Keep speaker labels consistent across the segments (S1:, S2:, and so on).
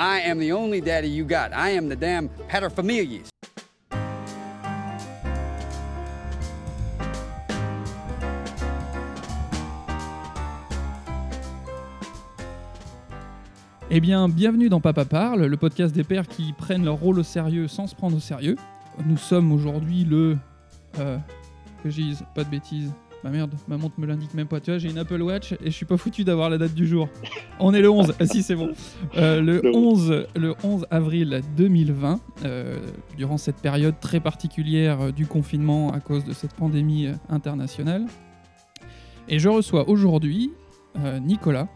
S1: I am the only daddy you got. I am the damn paterfamilias.
S2: Eh bien, bienvenue dans Papa Parle, le podcast des pères qui prennent leur rôle au sérieux sans se prendre au sérieux. Nous sommes aujourd'hui le. Euh, que je dise, pas de bêtises. Ma merde, ma montre me l'indique même pas. Tu vois, j'ai une Apple Watch et je suis pas foutu d'avoir la date du jour. On est le 11. Ah si, c'est bon. Euh, le, 11, le 11 avril 2020, euh, durant cette période très particulière euh, du confinement à cause de cette pandémie internationale. Et je reçois aujourd'hui euh, Nicolas.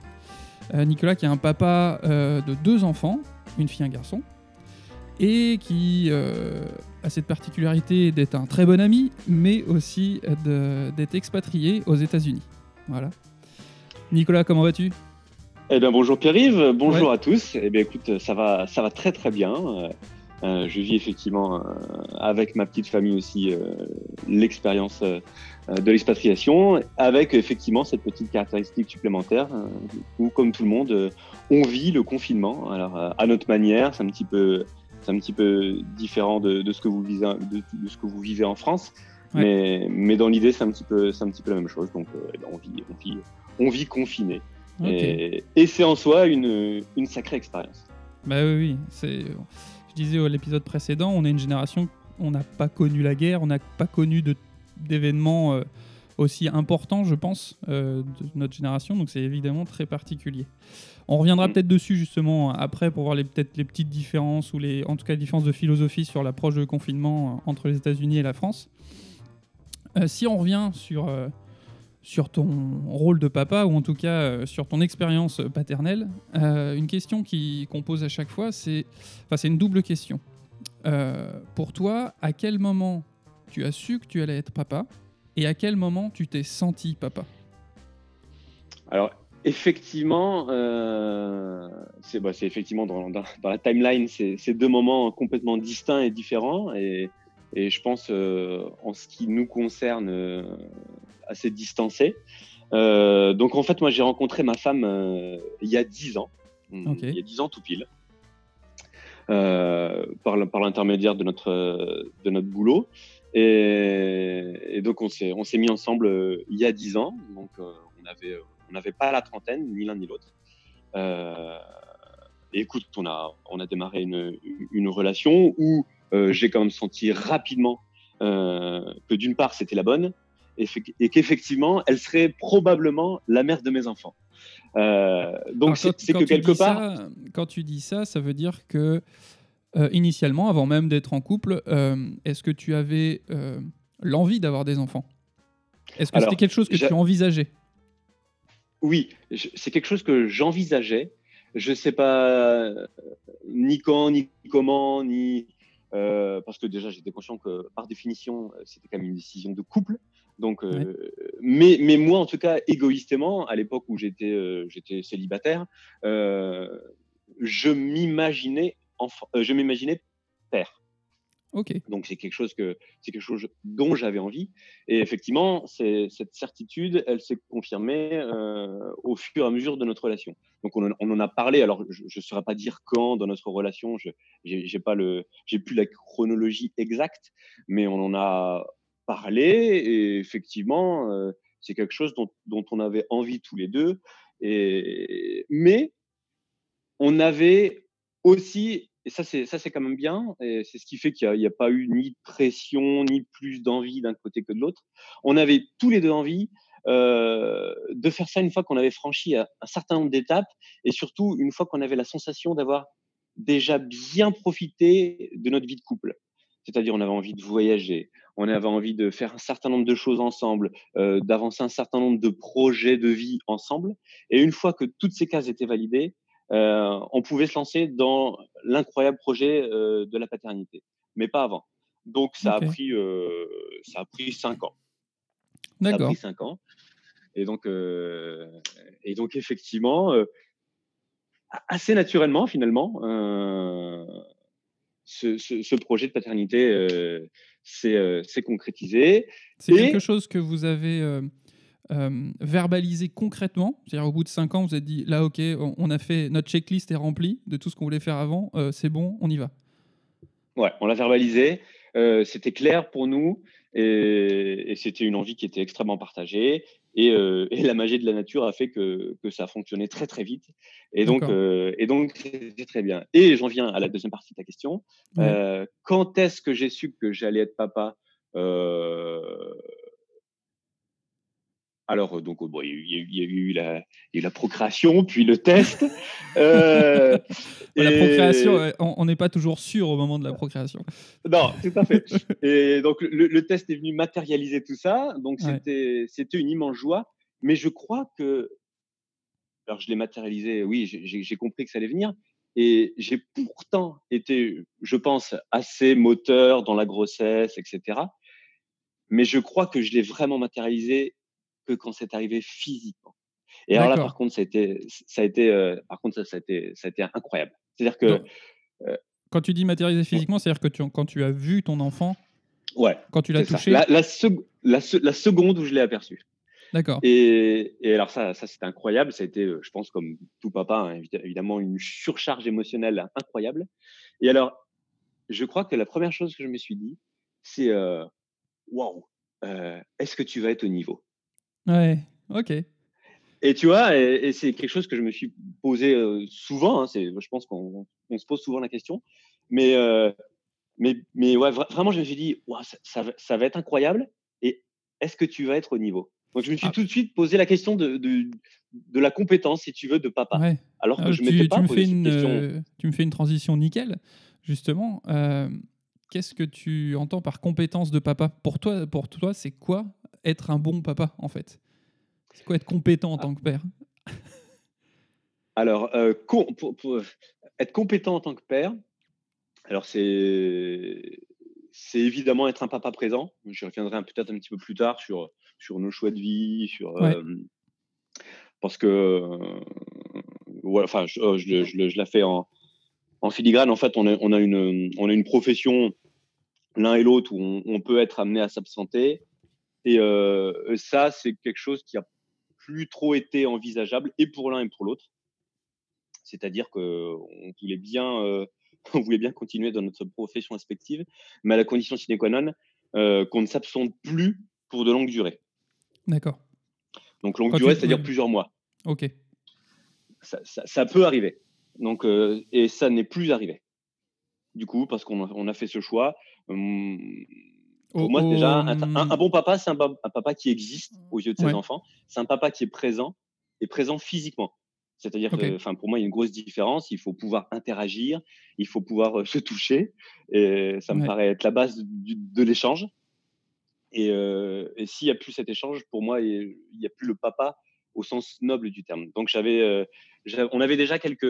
S2: Nicolas qui est un papa de deux enfants, une fille et un garçon, et qui euh, a cette particularité d'être un très bon ami, mais aussi d'être expatrié aux États-Unis. Voilà. Nicolas, comment vas-tu?
S3: Eh bien, bonjour Pierre-Yves, bonjour
S2: Ouais.
S3: à tous. Eh bien, écoute, ça va, ça va très très bien. Euh, euh, je vis effectivement euh, avec ma petite famille aussi euh, l'expérience de l'expatriation, avec effectivement cette petite caractéristique supplémentaire où, comme tout le monde, on vit le confinement. Alors, à notre manière, c'est un petit peu, c'est un petit peu différent de, de ce que vous vivez, de, de ce que vous vivez en France.
S2: Ouais.
S3: Mais, mais dans l'idée, c'est un petit peu, c'est un petit peu la même chose. Donc, euh, eh ben, on vit, on vit, on vit confiné. Et, et c'est en soi une, une sacrée expérience.
S2: Bah oui, oui. C'est... Je disais à l'épisode précédent, on est une génération, on n'a pas connu la guerre, on n'a pas connu de, d'événements euh, aussi importants, je pense, euh, de notre génération. Donc c'est évidemment très particulier. On reviendra
S3: Mm.
S2: peut-être dessus justement après pour voir les, peut-être les petites différences ou les, en tout cas, les différences de philosophie sur l'approche de confinement euh, entre les États-Unis et la France. Euh, si on revient sur, euh, sur ton rôle de papa, ou en tout cas euh, sur ton expérience paternelle, une question qui- qu'on pose à chaque fois, c'est enfin, c'est une double question. Pour toi, à quel moment tu as su que tu allais être papa et à quel moment tu t'es senti papa?
S3: Alors, effectivement, euh, c'est bah, c'est effectivement dans, dans- dans la timeline, c'est deux moments complètement distincts et différents. Et, et je pense, euh, en ce qui nous concerne, euh, assez distancés. Donc, en fait, moi, j'ai rencontré ma femme il y a dix ans.
S2: Ok.
S3: Il y a dix ans tout pile. Par l'intermédiaire de notre, de notre boulot. Et, et donc, on s'est mis ensemble il y a dix ans. Donc, on avait, on n'avait pas la trentaine, ni l'un ni l'autre. Euh, et écoute, on a, on a démarré une, une relation où euh, j'ai quand même senti rapidement euh, que d'une part, c'était la bonne et, qu'effectivement, elle serait probablement la mère de mes enfants. Donc, c'est que quelque part,
S2: ça- quand tu dis ça, ça veut dire que euh, initialement, avant même d'être en couple, euh, est-ce que tu avais euh, l'envie d'avoir des enfants? Est-ce que c'était quelque chose que tu envisageais?
S3: Oui, c'est quelque chose que j'envisageais. Je sais pas euh, ni quand, ni comment, ni euh, parce que déjà j'étais conscient que par définition c'était quand même une décision de couple. Donc, euh, mais, mais moi en tout cas égoïstement à l'époque où j'étais euh, j'étais célibataire, euh, je m'imaginais euh, je m'imaginais père. Donc c'est quelque chose que c'est quelque chose dont j'avais envie. Et effectivement, cette certitude, elle s'est confirmée euh, au fur et à mesure de notre relation. Donc on, en- a parlé. Alors je ne saurais pas dire quand dans notre relation. Je j'ai pas le j'ai plus la chronologie exacte, mais on en a parlé. Et effectivement, euh, c'est quelque chose dont, dont on avait envie tous les deux. Et mais on avait aussi et ça c'est ça c'est quand même bien et c'est ce qui fait qu'il n'y a, pas eu ni de pression ni plus d'envie d'un côté que de l'autre. On avait tous les deux envie euh, de faire ça une fois qu'on avait franchi un, un certain nombre d'étapes et surtout une fois qu'on avait la sensation d'avoir déjà bien profité de notre vie de couple. C'est-à-dire on avait envie de voyager on avait envie de faire un certain nombre de choses ensemble euh, d'avancer un certain nombre de projets de vie ensemble et une fois que toutes ces cases étaient validées euh, on pouvait se lancer dans l'incroyable projet euh, de la paternité, mais pas avant. Donc ça a pris euh, ça a pris cinq ans. Ça a
S2: D'accord.
S3: pris cinq ans. Et donc et donc effectivement assez naturellement finalement ce, ce, ce projet de paternité s'est concrétisé.
S2: C'est quelque chose que vous avez euh, verbalisé concrètement C'est-à-dire au bout de 5 ans, vous êtes dit, là ok, on, a fait, notre checklist est remplie de tout ce qu'on voulait faire avant, euh, c'est bon, on y va.
S3: Ouais, on l'a verbalisé. Euh, c'était clair pour nous et, et c'était une envie qui était extrêmement partagée. Et, euh, et, la magie de la nature a fait que, que, ça a fonctionné très très vite. Et donc, euh, et donc c'était très bien. Et j'en viens à la deuxième partie de ta question. Quand est-ce que j'ai su que j'allais être papa? Alors, donc, bon, il, y a eu, il, y a eu la, il y a eu la procréation, puis le test.
S2: euh, la et... procréation, on n'est pas toujours sûr au moment de la procréation.
S3: Non, tout à fait. et donc, le, le, test est venu matérialiser tout ça. Donc, c'était ouais. une immense joie. Mais je crois que. Alors, je l'ai matérialisé, oui, j'ai compris que ça allait venir. Et j'ai pourtant été, je pense, assez moteur dans la grossesse, etc. Mais je crois que je l'ai vraiment matérialisé que quand c'est arrivé physiquement. Et alors là, par contre, ça a été, ça a été, euh, par contre, ça, ça, a été, ça a été incroyable. C'est-à-dire que.
S2: Donc, euh, quand tu dis matérialiser physiquement, c'est-à-dire que tu, quand tu as vu ton enfant,
S3: ouais,
S2: quand tu l'as touché.
S3: La, la, seg la, la, seconde où je l'ai aperçu.
S2: D'accord.
S3: Et, et, alors, ça, ça c'était incroyable. Ça a été, je pense, comme tout papa, hein, évidemment, une surcharge émotionnelle incroyable. Et alors, je crois que la première chose que je me suis dit, c'est euh, waouh, est-ce que tu vas être au niveau?
S2: Ouais, ok.
S3: Et tu vois, et, et c'est quelque chose que je me suis posé euh, souvent. Hein, c'est, je pense qu'on on se pose souvent la question. Mais, euh, mais, mais ouais, vra vraiment, je me suis dit, wow, ça, ça, ça, va être incroyable. Et est-ce que tu vas être au niveau? Donc, je me suis ah. tout de suite posé la question de, de, de, la compétence, si tu veux, de papa.
S2: Ouais.
S3: Alors que
S2: Alors,
S3: je
S2: tu,
S3: m'étais pas
S2: tu me
S3: posé cette question.
S2: euh, Tu me fais une transition nickel, justement. Euh, Qu'est-ce que tu entends par compétence de papa? Pour toi, pour toi c'est quoi être un bon papa, en fait c'est quoi être compétent en tant que père?
S3: Alors, euh, pour, pour, être compétent en tant que père, alors c'est c'est évidemment être un papa présent. Je reviendrai peut-être un petit peu plus tard sur sur nos choix de vie, sur
S2: ouais.
S3: euh, parce que euh, enfin je, je, je, je la fais en, en filigrane. En fait, on a, on a une on a une profession l'un et l'autre où on, on, peut être amené à s'absenter. Et euh, ça, c'est quelque chose qui a plus trop été envisageable et pour l'un et pour l'autre. C'est-à-dire qu'on voulait bien, euh, on voulait bien continuer dans notre profession respective, mais à la condition sine qua non euh, qu'on ne s'absente plus pour de longues durées.
S2: D'accord.
S3: Donc longue durée, c'est-à-dire oui. plusieurs mois.
S2: Ok.
S3: Ça, ça, ça peut arriver. Donc euh, et ça n'est plus arrivé. Du coup, parce qu'on a, on a fait ce choix. Hum, pour oh, moi, déjà, un, un, un, bon papa, c'est un, un, papa qui existe aux yeux de ses
S2: ouais.
S3: enfants. C'est un papa qui est présent et présent physiquement. C'est-à-dire okay. que, enfin, pour moi, il y a une grosse différence. Il faut pouvoir interagir, il faut pouvoir euh, se toucher. Et ça me ouais. paraît être la base du, de l'échange. Et, euh, et s'il n'y a plus cet échange, pour moi, il n'y a plus le papa au sens noble du terme. Donc, j'avais, euh, on avait déjà quelques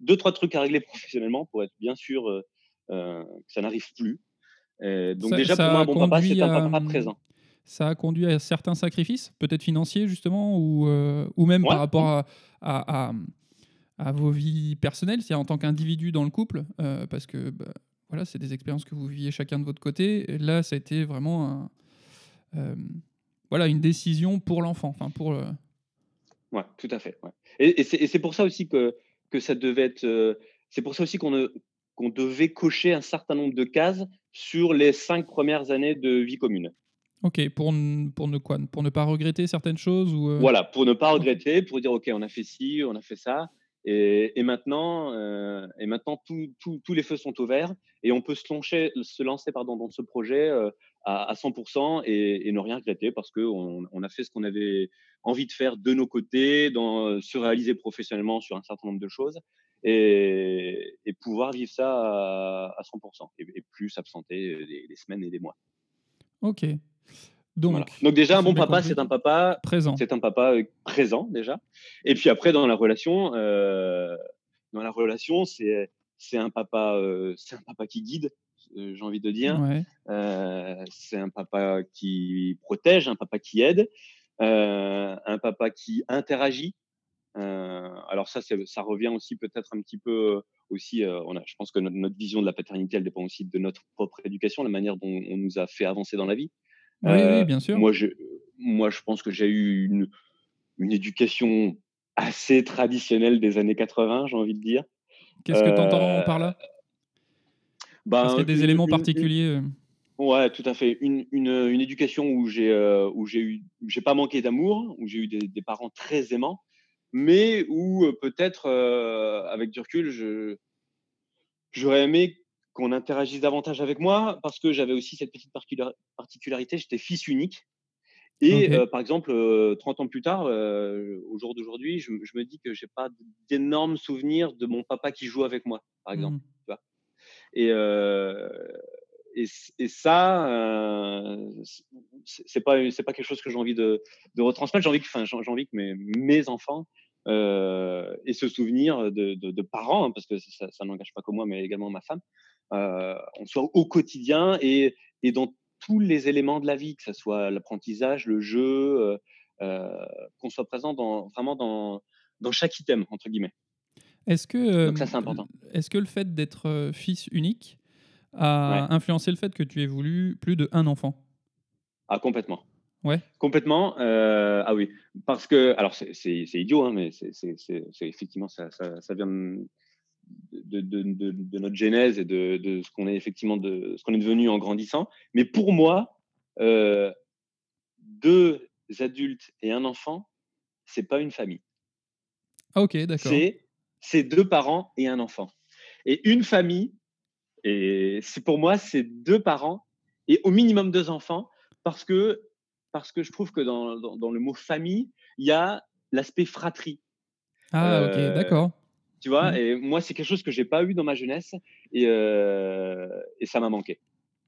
S3: deux, trois trucs à régler professionnellement pour être bien sûr euh, que ça n'arrive plus. Euh, donc
S2: ça,
S3: déjà,
S2: ça
S3: pour moi, un bon papa, c'est un papa
S2: à,
S3: présent.
S2: Ça a conduit à certains sacrifices, peut-être financiers justement, ou, euh, ou même ouais. par rapport à, à, à, à, vos vies personnelles, c'est-à-dire en tant qu'individu dans le couple, euh, parce que bah, voilà, c'est des expériences que vous viviez chacun de votre côté. Et là, ça a été vraiment un, euh, voilà, une décision pour l'enfant. Enfin, pour le...
S3: Ouais, tout à fait. Ouais. Et, et c'est pour ça aussi que, que ça devait être. euh, c'est pour ça aussi qu'on qu'on devait cocher un certain nombre de cases sur les cinq premières années de vie commune.
S2: Ok, pour, pour ne quoi Pour ne pas regretter certaines choses ou euh...
S3: Voilà, pour ne pas regretter, pour dire ok, on a fait ci, on a fait ça, et, et maintenant, euh, et maintenant tout, tout, tous les feux sont au vert et on peut se, lancer, se lancer pardon, dans ce projet euh, à, à 100% et, et, ne rien regretter parce qu'on on a fait ce qu'on avait envie de faire de nos côtés, dans, se réaliser professionnellement sur un certain nombre de choses et, et pouvoir vivre ça à, à 100% et, et, plus s'absenter des, des, semaines et des mois.
S2: Ok. Donc,
S3: voilà. Donc déjà, un bon papa, c'est un papa
S2: présent.
S3: C'est un papa euh, présent déjà. Et puis après, dans la relation, euh, dans la relation, c'est c'est un papa, euh, c'est un papa qui guide, euh, j'ai envie de dire.
S2: Ouais.
S3: Euh, c'est un papa qui protège, un papa qui aide, euh, un papa qui interagit. Alors ça, ça revient aussi peut-être un petit peu aussi. on a, je pense que notre, notre, vision de la paternité, elle dépend aussi de notre propre éducation, la manière dont on nous a fait avancer dans la vie.
S2: Oui, oui, bien sûr.
S3: Moi, je, moi, je pense que j'ai eu une, une éducation assez traditionnelle des années 80, j'ai envie de dire.
S2: Qu'est-ce que tu entends par là?
S3: Ben,
S2: Parce qu'il y a des
S3: une-
S2: éléments
S3: une- une-
S2: particuliers. euh.
S3: Ouais, tout à fait. Une, une, une éducation où j'ai euh, où j'ai eu j'ai pas manqué d'amour, où j'ai eu des, des parents très aimants, mais où euh, peut-être euh, avec du recul, j'aurais aimé qu'on interagisse davantage avec moi parce que j'avais aussi cette petite particula- particularité, j'étais fils unique. Et euh, par exemple, euh, 30 ans plus tard, euh, au jour d'aujourd'hui, je, je me dis que j'ai pas d'énormes souvenirs de mon papa qui joue avec moi, par exemple.
S2: Mhm.
S3: Et, et, c- et ça, c'est pas c'est pas quelque chose que j'ai envie de, de retransmettre. J'ai envie que, enfin, j'ai j'ai envie que mes, mes enfants euh, aient ce souvenir de, de, de parents, hein, parce que ça, ça n'engage pas que moi, mais également ma femme. Euh, on soit au quotidien et, et dans tous les éléments de la vie, que ce soit l'apprentissage, le jeu, euh, qu'on soit présent dans, vraiment dans, dans chaque item entre guillemets.
S2: Est-ce que,
S3: Donc ça, c'est important.
S2: Est-ce que le fait d'être fils unique a
S3: Ouais.
S2: influencé le fait que tu aies voulu plus de un enfant?
S3: Ah, complètement.
S2: Ouais.
S3: Complètement. euh, ah oui. Parce que, alors, c'est idiot, hein, mais c'est effectivement, ça, ça, ça vient de, de, de- de- de notre genèse et de, ce qu'on est effectivement de ce qu'on est devenu en grandissant. Mais pour moi, euh, deux adultes et un enfant, c'est pas une famille.
S2: Ah ok, d'accord.
S3: C'est c'est deux parents et un enfant. Et une famille, et c'est pour moi, c'est deux parents et au minimum deux enfants, parce que, parce que je trouve que dans, dans, dans le mot famille, il y a l'aspect fratrie.
S2: Ah ok,
S3: euh,
S2: d'accord.
S3: Tu vois,
S2: Mhm.
S3: et moi, c'est quelque chose que j'ai pas eu dans ma jeunesse et, euh, et ça m'a manqué.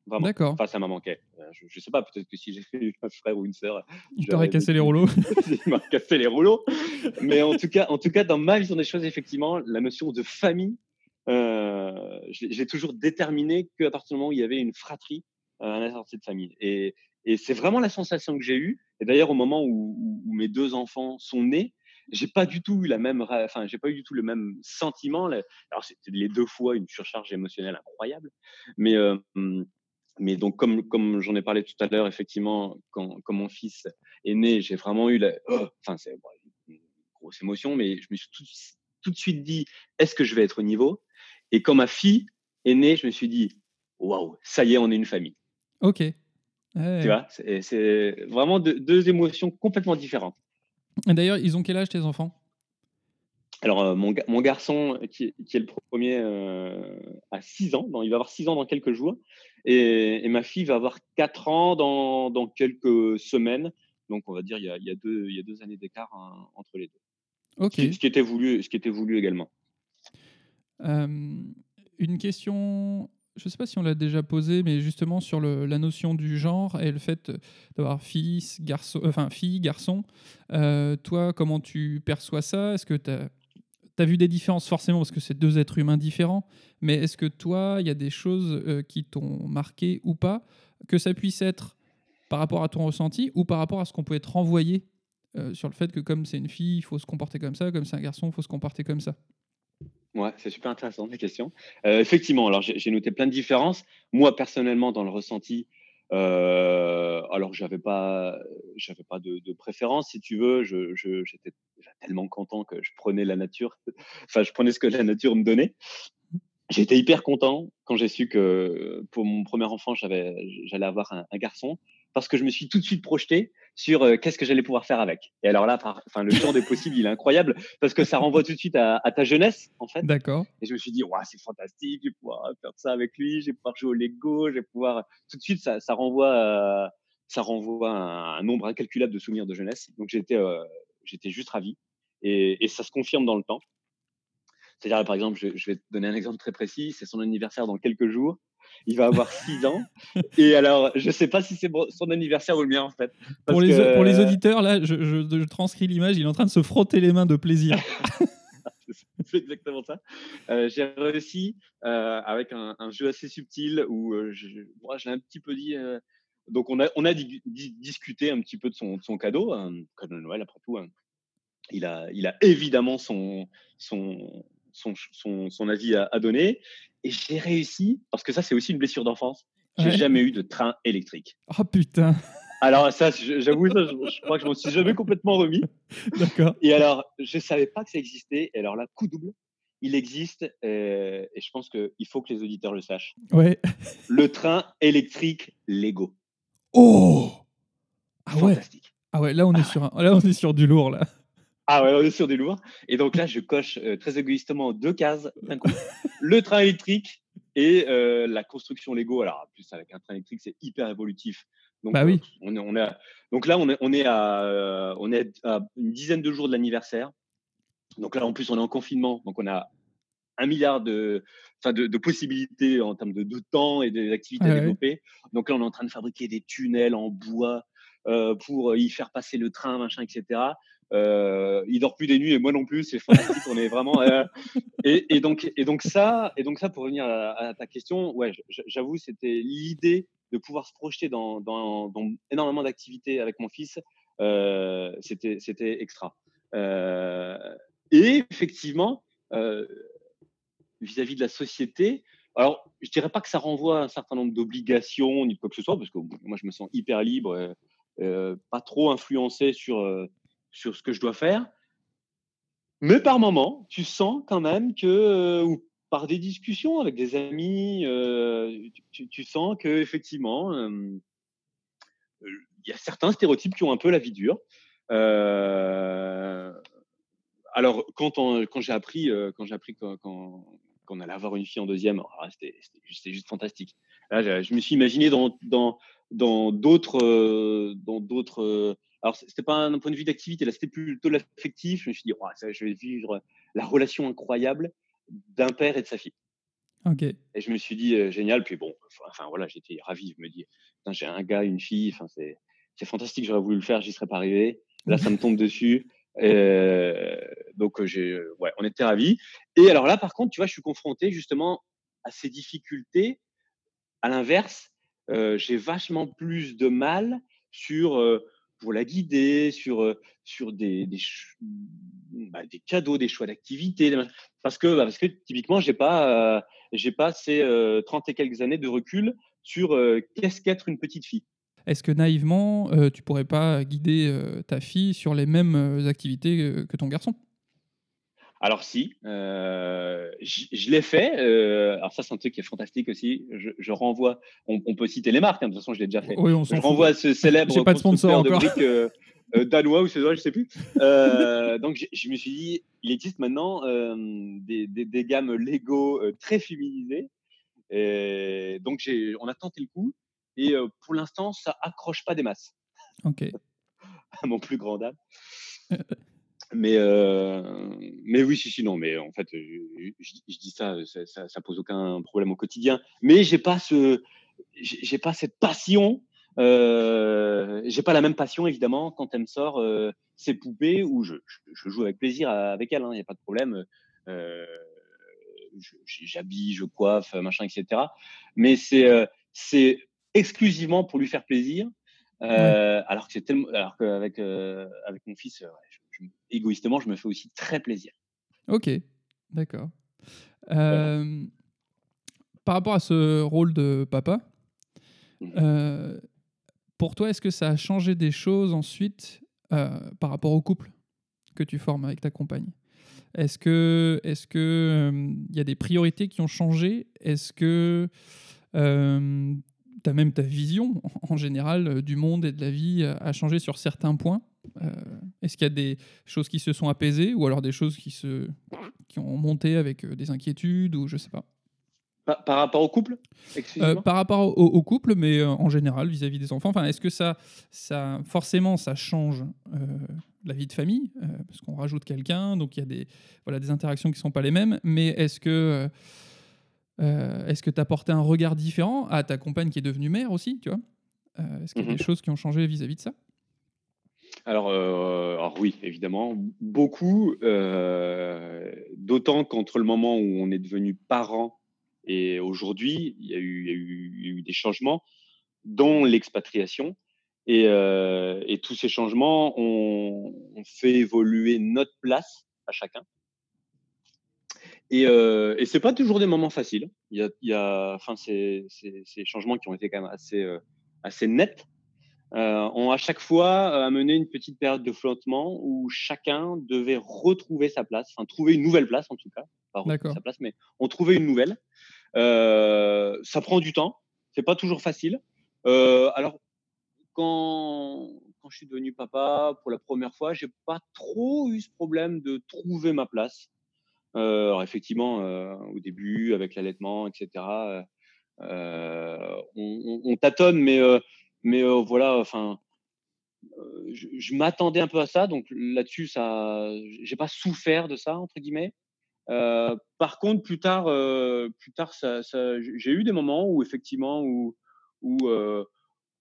S3: Vraiment.
S2: D'accord.
S3: Enfin, ça m'a manqué. Euh, Je, je sais pas, peut-être que si j'ai eu un frère ou une sœur,
S2: Il t'aurait cassé les rouleaux.
S3: il m'a cassé les rouleaux. Mais en tout cas, en tout cas, dans ma vision des choses, effectivement, la notion de famille, euh, j'ai toujours déterminé qu'à partir du moment où il y avait une fratrie à la sortie de famille. Et, et c'est vraiment la sensation que j'ai eue. Et d'ailleurs, au moment où, mes deux enfants sont nés, j'ai pas du tout eu la même, enfin, j'ai pas eu du tout le même sentiment. Alors, c'était les deux fois une surcharge émotionnelle incroyable. Mais, mais donc, comme, comme j'en ai parlé tout à l'heure, effectivement, quand, quand mon fils est né, j'ai vraiment eu la, oh, enfin, c'est une grosse émotion, mais je me suis tout de suite dit, est-ce que je vais être au niveau? Et quand ma fille est née, je me suis dit, waouh, ça y est, on est une famille.
S2: Ok. Ouais.
S3: Tu vois, c'est vraiment deux, deux émotions complètement différentes.
S2: D'ailleurs, ils ont quel âge tes enfants?
S3: Alors, euh, mon, ga- mon garçon, qui, qui est le premier, euh, a 6 ans, dans- il va avoir 6 ans dans quelques jours, et, et ma fille va avoir 4 ans dans, dans quelques semaines. Donc, on va dire, il y a, il y a deux, il y a deux années d'écart hein, entre les deux.
S2: Ok.
S3: Ce, qui, ce qui était voulu, ce qui était voulu également.
S2: Euh, une question, je ne sais pas si on l'a déjà posée, mais justement sur la notion du genre et le fait d'avoir fils, garçon, enfin fille, garçon. Euh, toi, comment tu perçois ça? Est-ce que tu as, vu des différences forcément parce que c'est deux êtres humains différents, mais est-ce que toi, il y a des choses euh, qui t'ont marqué ou pas Que ça puisse être par rapport à ton ressenti ou par rapport à ce qu'on peut être renvoyé euh, sur le fait que comme c'est une fille, il faut se comporter comme ça, comme c'est un garçon, il faut se comporter comme ça?
S3: C'est super intéressant les questions. Euh, effectivement, alors j'ai noté plein de différences. Moi, personnellement, dans le ressenti, euh, alors j'avais pas, j'avais pas de, préférence, si tu veux. Je, je- j'étais déjà tellement content que je prenais la nature, enfin, je prenais ce que la nature me donnait. J'étais hyper content quand j'ai su que pour mon premier enfant, j'allais avoir un, un garçon, parce que je me suis tout de suite projeté sur euh, qu'est-ce que j'allais pouvoir faire avec. Et alors là, par- enfin, le champ des possibles, il est incroyable parce que ça renvoie tout de suite à, à ta jeunesse, en fait.
S2: D'accord.
S3: Et je me suis dit, ouais, c'est fantastique, je vais pouvoir faire ça avec lui, je vais pouvoir jouer au Lego, je vais pouvoir. Tout de suite, ça, ça renvoie, à- ça renvoie un, un nombre incalculable de souvenirs de jeunesse. Donc j'étais, euh, j'étais juste ravi. Et, et ça se confirme dans le temps. C'est-à-dire, par exemple, je, je vais te donner un exemple très précis. C'est son anniversaire dans quelques jours. Il va avoir 6 ans. Et alors, je sais pas si c'est son anniversaire ou le mien, en fait.
S2: Pour les,
S3: que-
S2: pour les auditeurs, là, je, je- je transcris l'image, il est en train de se frotter les mains de plaisir.
S3: c'est exactement ça. Euh, j'ai réussi euh, avec un, un jeu assez subtil où euh, je, moi, je l'ai un petit peu dit. euh, donc, on a, on a di- di- discuté un petit peu de son, de son cadeau, un cadeau de Noël après tout. hein. Il, a, il a évidemment son, son, son, son, son avis à, à donner. Et j'ai réussi, parce que ça, c'est aussi une blessure d'enfance. J'ai
S2: Ouais.
S3: jamais eu de train électrique.
S2: Oh putain.
S3: Alors ça, j'avoue, ça, je, crois que je m'en suis jamais complètement remis.
S2: D'accord.
S3: Et alors, je savais pas que ça existait. Et alors là, coup double, il existe, euh, et je pense qu'il faut que les auditeurs le sachent.
S2: Ouais.
S3: Le train électrique Lego.
S2: Oh Ah ouais.
S3: Fantastique.
S2: Ah ouais, là on est sur un- là on est sur du lourd là.
S3: Ah ouais, on est sur des lourds. Et donc là, je coche euh, très égoïstement deux cases d'un coup. le train électrique et euh, la construction Lego. Alors, en plus, avec un train électrique, c'est hyper évolutif. Donc,
S2: Bah oui.
S3: euh, on est, on est à- donc là, on est, on est, à, on est à une dizaine de jours de l'anniversaire. Donc là, en plus, on est en confinement. Donc, on a un milliard de, de, de possibilités en termes de, de temps et d'activités
S2: Ouais,
S3: à développer. Donc là, on est en train de fabriquer des tunnels en bois euh, pour y faire passer le train, machin, etc. Euh, il dort plus des nuits et moi non plus. C'est fantastique. on est vraiment. euh, et, donc, ça, et donc ça, pour revenir à, ta question, ouais, j'avoue, c'était l'idée de pouvoir se projeter dans, énormément d'activités avec mon fils. Euh, c'était, c'était extra. Et effectivement, vis-à-vis de la société, alors je dirais pas que ça renvoie à un certain nombre d'obligations ni quoi que ce soit, parce que moi je me sens hyper libre, pas trop influencé sur, sur ce que je dois faire. Mais par moment, tu sens quand même que, euh, ou par des discussions avec des amis, euh, tu, sens que effectivement, il y a certains stéréotypes qui ont un peu la vie dure. Euh, alors, quand, quand j'ai appris, quand j'ai appris qu'on allait avoir une fille en deuxième, là, c'était juste, juste fantastique. Là, je, je me suis imaginé dans dans d'autres dans d'autres. Alors, c'était pas un point de vue d'activité, là, c'était plutôt l'affectif. Je me suis dit, ça, je vais vivre la relation incroyable d'un père et de sa fille.
S2: Ok.
S3: Et je me suis dit, euh, génial. Puis bon, enfin voilà, j'étais ravi. Je me dis, j'ai un gars, une fille. Enfin, c'est c'est fantastique. J'aurais voulu le faire, j'y serais pas arrivé. Là, ça me tombe dessus. Euh, donc, euh, j'ai, ouais, on était ravis. Et alors là, par contre, tu vois, je suis confronté justement à ces difficultés. À l'inverse, euh, j'ai vachement plus de mal sur pour la guider, sur bah, des cadeaux, des choix d'activités, bah, parce que typiquement, j'ai pas pas ces 30 et quelques années de recul sur qu'est-ce qu'être une petite fille.
S2: Est-ce que naïvement, tu pourrais pas guider ta fille sur les mêmes activités que ton garçon?
S3: Alors si, euh, je l'ai fait. euh, alors ça, c'est un truc qui est fantastique aussi. Je, je renvoie. On, on peut citer les marques. hein, de toute façon, je l'ai déjà fait.
S2: Oui, on
S3: Je renvoie à ce célèbre
S2: pas de sponsor
S3: de briques euh, danois ou suédois, je sais plus. Donc je me suis dit, il existe maintenant des, des, des gammes Lego très féminisées. Et donc on a tenté le coup. Et pour l'instant, ça accroche pas des masses,
S2: Ok.
S3: à mon plus grand dame. Mais, euh, mais oui, si, si, non, mais en fait, je, je- je dis ça, ça, ça, ça pose aucun problème au quotidien. Mais j'ai pas ce, j'ai pas cette passion. Euh, j'ai pas la même passion évidemment quand elle me sort euh, ses poupées où je, je, joue avec plaisir avec elle, il n'y a pas de problème. Euh, J'habille, je coiffe, machin, etc. Mais c'est euh, c'est exclusivement pour lui faire plaisir. Euh, Alors que c'est tellement, alors qu'avec euh, avec mon fils, euh, ouais, je- égoïstement, je me fais aussi très plaisir.
S2: Ok. D'accord. Euh, Par rapport à ce rôle de papa,
S3: Mhm.
S2: euh, pour toi, est-ce que ça a changé des choses ensuite euh, par rapport au couple que tu formes avec ta compagne? Est-ce que est-ce que il y a des priorités qui ont changé? Est-ce que tu as même ta vision en général du monde et de la vie a changé sur certains points? Est-ce qu'il y a des choses qui se sont apaisées ou alors des choses qui se qui ont monté avec euh, des inquiétudes ou je sais pas
S3: Par, par rapport au couple,
S2: euh, par rapport au, au couple, mais euh, en général vis-à-vis des enfants. Enfin, est-ce que ça, ça, forcément, ça change euh, la vie de famille euh, parce qu'on rajoute quelqu'un, donc il y a des, voilà, des interactions qui sont pas les mêmes. Mais est-ce que, euh, euh, est-ce que tu as porté un regard différent à ta compagne qui est devenue mère aussi, tu vois? Euh, Est-ce qu'il y a
S3: Mhm.
S2: des choses qui ont changé vis-à-vis de ça?
S3: Alors, euh, alors oui, évidemment, beaucoup. euh, D'autant qu'entre le moment où on est devenu parent et aujourd'hui, il y, a eu- des changements, dont l'expatriation. Et, euh, tous ces changements ont, fait évoluer notre place à chacun. Et, et c'est pas toujours des moments faciles. Il y a, enfin, ces changements qui ont été quand même assez nets. Ont à chaque fois amené une petite période de flottement où chacun devait retrouver sa place, enfin trouver une nouvelle place en tout cas, pas retrouver sa place, mais on trouvait une nouvelle. ça prend du temps, c'est pas toujours facile. alors quand, quand je suis devenu papa pour la première fois, j'ai pas trop eu ce problème de trouver ma place. Euh, alors effectivement, euh, au début, avec l'allaitement, etc., euh, on, tâtonne, mais, mais voilà, enfin, je, m'attendais un peu à ça, donc là-dessus, ça, j'ai pas souffert de ça entre guillemets. par contre, plus tard, plus tard, ça, j'ai eu des moments où effectivement, où,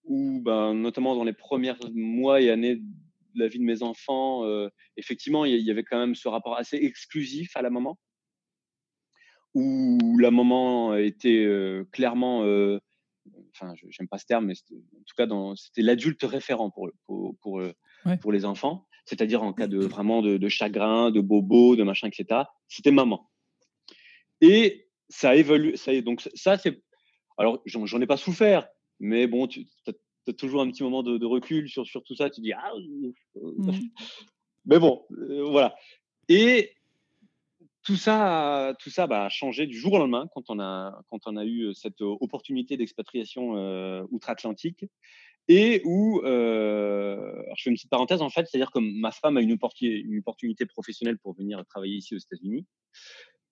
S3: où ben, notamment dans les premiers mois et années de la vie de mes enfants, euh, effectivement, il y, avait quand même ce rapport assez exclusif à la maman, où la maman était euh, clairement, euh, enfin, j'aime pas ce terme, mais en tout cas, c'était l'adulte référent pour, pour, pour, pour, les enfants, c'est-à-dire en cas de vraiment de, de, chagrin, de bobo, de machin, etc. C'était maman. Et ça a évolué. Ça, donc ça, c'est. Alors, j'en ai pas souffert, mais bon, tu as, toujours un petit moment de, recul sur, sur tout ça. Tu dis, ah, mmh. mais bon, euh, voilà. Et tout ça, tout ça bah, a changé du jour au lendemain quand on a, quand on a eu cette opportunité d'expatriation euh, outre-Atlantique et où, euh, je fais une petite parenthèse en fait, c'est-à-dire que ma femme a une, une opportunité professionnelle pour venir travailler ici aux États-Unis.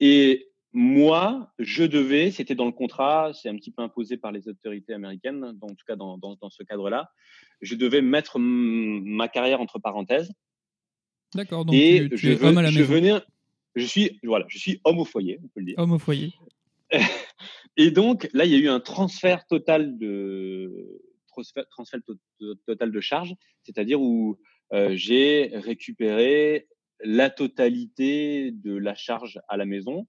S3: Et moi, je devais, c'était dans le contrat, c'est un petit peu imposé par les autorités américaines, en tout cas dans, ce cadre-là, je devais mettre ma carrière entre parenthèses.
S2: D'accord, donc et tu, es homme à la
S3: je Venais, je suis, voilà, je suis homme au foyer, on peut le dire.
S2: Homme au foyer.
S3: et donc, là, il y a eu un transfert total de, transfert, total de charges, c'est-à-dire où euh, j'ai récupéré la totalité de la charge à la maison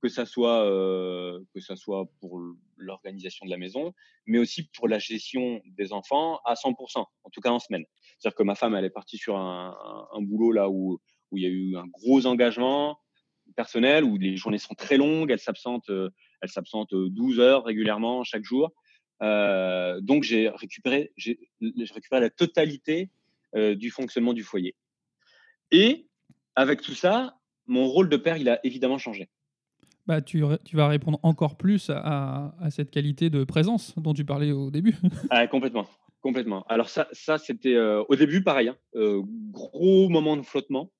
S3: que ça soit euh, que ça soit pour l'organisation de la maison, mais aussi pour la gestion des enfants à 100%, en tout cas en semaine. C'est-à-dire que ma femme, elle est partie sur un, un, boulot là où où il y a eu un gros engagement personnel, où les journées sont très longues, elle s'absente euh, elle s'absente 12 heures régulièrement chaque jour. Euh, donc j'ai récupéré j'ai récupéré la totalité euh, du fonctionnement du foyer. Et avec tout ça, mon rôle de père, il a évidemment changé
S2: bah, tu, tu, vas répondre encore plus à, à, cette qualité de présence dont tu parlais au début.
S3: ah, complètement. Complètement. Alors ça, ça c'était euh, au début pareil, hein, euh, gros moment de flottement,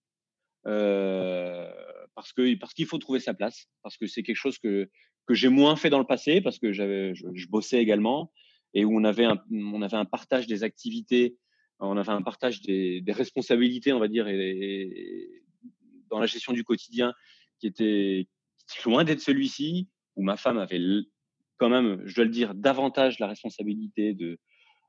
S3: euh, parce que parce qu'il faut trouver sa place, parce que c'est quelque chose que que j'ai moins fait dans le passé, parce que j'avais je, bossais également et où on avait un, on avait un partage des activités, on avait un partage des, des responsabilités, on va dire, et, dans la gestion du quotidien qui était loin d'être celui-ci, où ma femme avait quand même, je dois le dire, davantage la responsabilité de,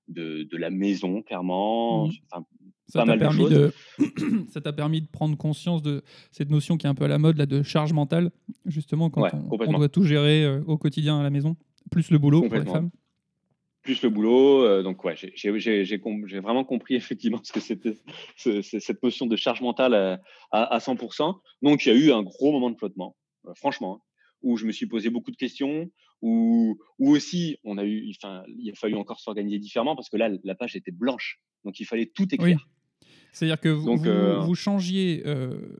S3: de, la maison, clairement. Mmh.
S2: Ça t'a permis, de, ça t'a permis de prendre conscience de cette notion qui est un peu à la mode là, de charge mentale, justement, quand on, doit tout gérer euh, au quotidien à la maison, plus le boulot pour les femmes.
S3: Plus le boulot, euh, donc ouais, j'ai vraiment compris effectivement ce que c'était cette notion de charge mentale à, à, à 100%. Donc il y a eu un gros moment de flottement. Euh, franchement, hein, où je me suis posé beaucoup de questions, où, aussi on a eu, enfin, il a fallu encore s'organiser différemment parce que là, la page était blanche, donc il fallait tout écrire.
S2: C'est-à-dire que vous, euh, vous, changiez euh,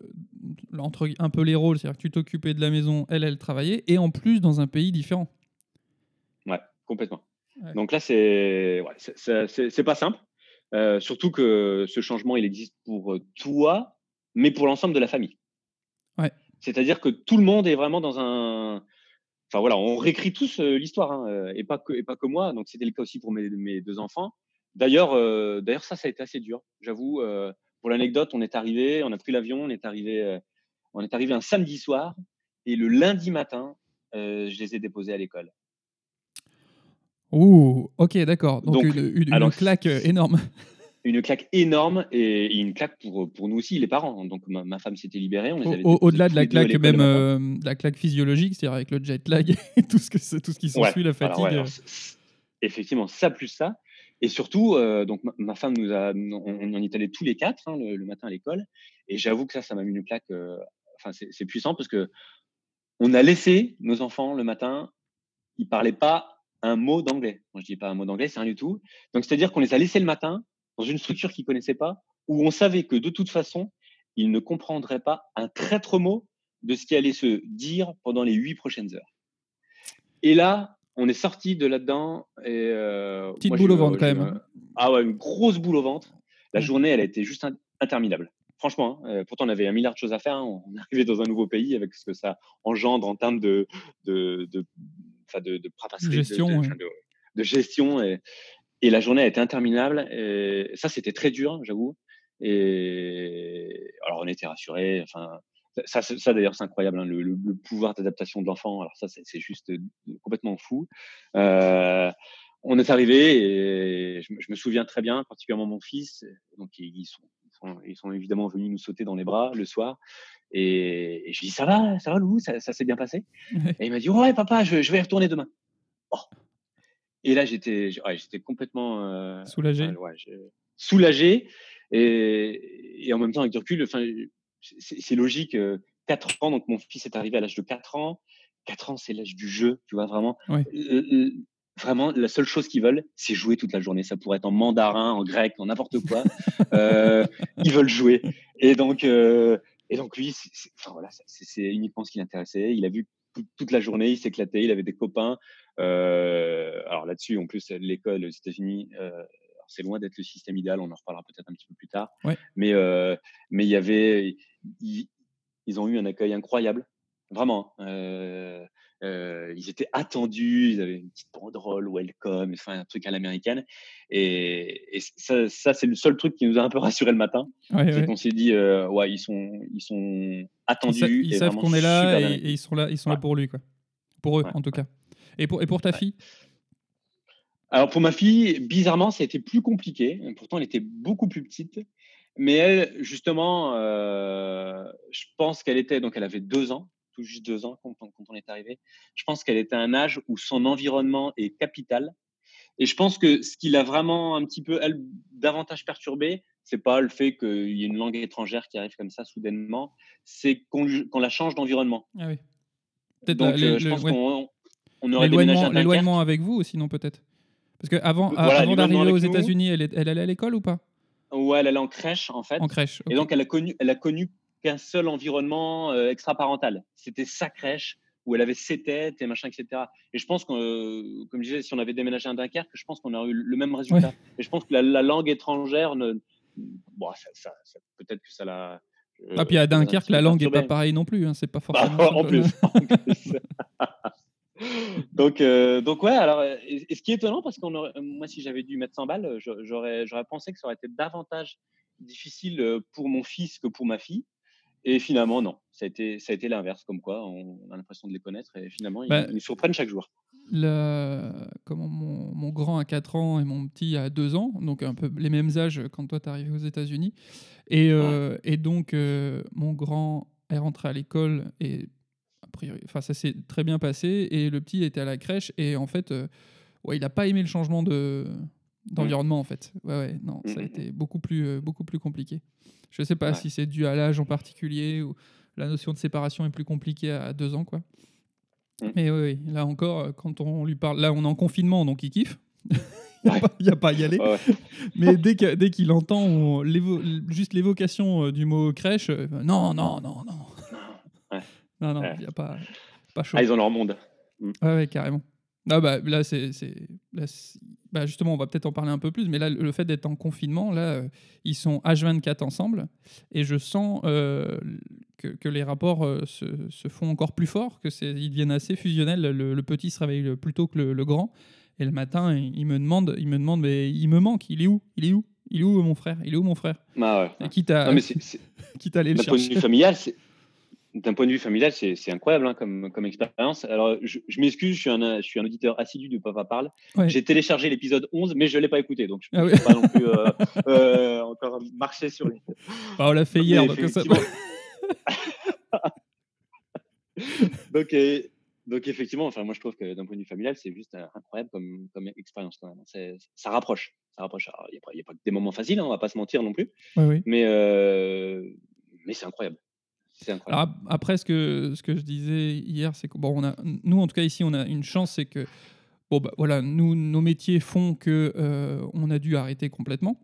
S2: entre un peu les rôles, c'est-à-dire que tu t'occupais de la maison, elle, elle travaillait, et en plus dans un pays différent.
S3: Ouais, complètement. Donc là, c'est ouais, c'est pas simple, surtout que ce changement, il existe pour toi, mais pour l'ensemble de la famille.
S2: Ouais.
S3: C'est-à-dire que tout le monde est vraiment dans un. Enfin voilà, on réécrit tous euh, l'histoire, hein, euh, et, pas que, et pas que moi. Donc c'était le cas aussi pour mes, mes deux enfants. D'ailleurs, euh, d'ailleurs ça, ça a été assez dur, j'avoue. pour l'anecdote, on est arrivé, on a pris l'avion, on est arrivé, on est arrivé un samedi soir, et le lundi matin, je les ai déposés à l'école.
S2: Ouh, ok, d'accord. Donc, une, une claque énorme
S3: une claque énorme et, une claque pour, pour nous aussi, les parents. Donc ma, femme s'était libérée.
S2: Au-delà de la claque même, euh, la claque physiologique, c'est-à-dire avec le jet lag et tout ce, que, tout ce qui s'ensuit, la fatigue.
S3: effectivement, ça plus ça. Et surtout, euh, donc ma, femme nous a, on, en est allés tous les quatre hein, le, matin à l'école. Et j'avoue que ça, ça m'a mis une claque. Euh, enfin, c'est puissant parce que on a laissé nos enfants le matin. Ils parlaient pas un mot d'anglais. Moi, je dis pas un mot d'anglais, c'est rien du tout. Donc, c'est-à-dire qu'on les a laissés le matin dans une structure qu'ils connaissaient pas, où on savait que de toute façon, ils ne comprendraient pas un traître mot de ce qui allait se dire pendant les huit prochaines heures. Et là, on est sorti de là-dedans. Et, euh,
S2: Petite
S3: moi,
S2: boule au ventre, quand même, hein.
S3: Ah ouais, une grosse boule au ventre. La journée, elle a été juste in- interminable. Franchement, hein, euh, pourtant on avait un milliard de choses à faire. hein. On arrivé dans un nouveau pays avec ce que ça engendre en termes de, de, de, de, de de-
S2: Gestion,
S3: de,
S2: ouais.
S3: de- de gestion. Et, et la journée a été interminable. Et ça, c'était très dur, j'avoue. Et alors, on était rassurés. Enfin, ça, ça, ça, d'ailleurs, c'est incroyable, hein, le, le- le pouvoir d'adaptation de l'enfant. Alors ça, c'est juste euh, complètement fou. Euh, on est arrivé et je, me- je me souviens très bien, particulièrement mon fils. Donc ils, sont, ils sont, ils sont évidemment venus nous sauter dans les bras le soir. Et, et je lui dis ça va, ça va Lou, ça, ça s'est bien passé? Et il m'a dit ouais papa, je, je vais y retourner demain. Oh. Et là j'étais, ouais, complètement euh,
S2: Soulagé.
S3: ouais, soulagé et, et en même temps avec du recul. Enfin, c'est logique. 4 ans, donc mon fils est arrivé à l'âge de 4 ans. 4 ans, c'est l'âge du jeu, tu vois, vraiment. Euh, Vraiment, la seule chose qu'ils veulent, c'est jouer toute la journée. Ça pourrait être en mandarin, en grec, en n'importe quoi. Euh, ils veulent jouer. Et donc, euh, et donc lui, c'est- enfin, voilà, uniquement ce qui l'intéressait. Il a vu tout- toute la journée, il s'éclatait, il avait des copains. Alors là-dessus, en plus, l'école aux États-Unis, c'est loin d'être le système idéal. On en reparlera peut-être un petit peu plus tard.
S2: Ouais.
S3: Mais euh, mais il y avait, ils, ils ont eu un accueil incroyable, vraiment. Euh, euh, ils étaient attendus, ils avaient une petite banderole welcome, enfin un truc à l'américaine. Et, et ça, ça c'est le seul truc qui nous a un peu rassuré le matin,
S2: Ouais,
S3: c'est
S2: ouais.
S3: qu'on s'est dit ouais ils sont ils sont
S2: Ils,
S3: attendus.
S2: sa- ils
S3: et
S2: savent qu'on est là et, et ils sont là, ils sont là pour lui, quoi. Pour eux, en tout cas. Et pour, et pour ta fille?
S3: Alors pour ma fille, bizarrement, ça a été plus compliqué. Pourtant, elle était beaucoup plus petite. Mais elle, justement, euh, je pense qu'elle était, donc elle avait deux ans, tout juste deux ans quand, on- quand on est arrivé. Je pense qu'elle était à un âge où son environnement est capital. Et je pense que ce qui l'a vraiment un petit peu, elle, davantage perturbée, c'est pas le fait qu'il y ait une langue étrangère qui arrive comme ça soudainement, c'est qu'on la change d'environnement.
S2: Ah oui. Peut-être
S3: Donc,
S2: la-
S3: euh, je
S2: le-
S3: pense
S2: ouais.
S3: qu'on on aurait déménagé à
S2: l'éloignement avec vous aussi, non, peut-être? Parce qu'avant
S3: Voilà,
S2: avant
S3: l'éloignement
S2: d'arriver aux. États-Unis, elle, allait à l'école ou pas?
S3: Ouais, elle allait en crèche, en fait.
S2: En crèche.
S3: Et donc, elle a connu, elle a connu qu'un seul environnement euh, extra-parental. C'était sa crèche où elle avait ses têtes et machin, etc. Et je pense que, euh, comme je disais, si on avait déménagé à Dunkerque, je pense qu'on aurait eu le même résultat. Et je pense que la, la langue étrangère, ne, bon, ça, ça- ça- peut-être que ça l'a. euh,
S2: Ah, puis à Dunkerque, la langue est pas pareille non plus. hein, C'est pas
S3: Bah,
S2: forcément.
S3: en plus. en plus. donc, euh, donc ouais, alors, et, et ce qui est étonnant, parce que moi, si j'avais dû mettre 100 balles, j'aurais, j'aurais pensé que ça aurait été davantage difficile euh, pour mon fils que pour ma fille. Et finalement, non. Ça a été, ça a été l'inverse, comme quoi on a l'impression de les connaître et finalement, ils,
S2: Bah,
S3: ils nous surprennent chaque jour.
S2: Le- comment mon, mon grand a 4 ans et mon petit a 2 ans, donc un peu les mêmes âges quand toi t'es arrivé aux États-Unis. Et, euh, et donc, euh, mon grand est rentré à l'école et priori, enfin, ça s'est très bien passé. Et le petit était à la crèche et en fait, euh, ouais, il n'a pas aimé le changement de d'environnement en fait. Ouais, ouais, non, ça a
S3: Mm, mm,
S2: été beaucoup plus, euh, beaucoup plus compliqué. Je sais pas
S3: Ouais.
S2: si c'est dû à l'âge en particulier ou la notion de séparation est plus compliquée à 2 ans, quoi.
S3: Mm.
S2: Mais oui, là encore, euh, quand on lui parle, là on est en confinement, donc il kiffe. Il n'y a, pas à y aller.
S3: Ouais.
S2: Mais dès que- dès qu'il entend on- juste l'évocation du mot crèche, euh, non, non, non, non. Non, non,
S3: Ouais.
S2: il n'y a pas, pas chaud.
S3: Ah, ils ont leur monde.
S2: Ouais, ouais, carrément. Ah bah, là, c'est, bah, justement, on va peut-être en parler un peu plus, mais là, le fait d'être en confinement, là, euh, ils sont H24 ensemble, et je sens euh, que, que les rapports euh, se, se font encore plus forts, que c'est, ils deviennent assez fusionnels. Le, le petit se réveille plus tôt que le, le grand, et le matin, il, il me demande, il me demande, mais il me manque, il est où Il est où Il est où mon frère Il est où mon frère?
S3: Ah, ouais.
S2: Et quitte à,
S3: Non, mais c'est-
S2: quitte à aller le chercher.
S3: familial, c'est d'un point de vue familial, c'est incroyable hein, comme, comme expérience. Alors, je, je m'excuse, je suis un, je suis un auditeur assidu de Papa Parle.
S2: Ouais.
S3: J'ai téléchargé l'épisode 11, mais je ne l'ai pas écouté, donc je
S2: Ah
S3: ne
S2: oui.
S3: peux pas non plus euh, euh, encore marcher sur les.
S2: Bah, on l'a fait hier, donc ça-
S3: donc, euh, donc, effectivement, enfin, moi, je trouve que d'un point de vue familial, c'est juste euh, incroyable comme, comme expérience quand même. C'est- Ça rapproche. Ça rapproche. Il n'y a, a pas des moments faciles, hein, on va pas se mentir non plus,
S2: Ouais, ouais.
S3: mais, mais c'est incroyable.
S2: Alors, ap- après, ce que, ce que je disais hier, c'est que bon, on a, nous, en tout cas, ici, on a une chance, c'est que bon, bah, voilà, nous, nos métiers font que euh, on a dû arrêter complètement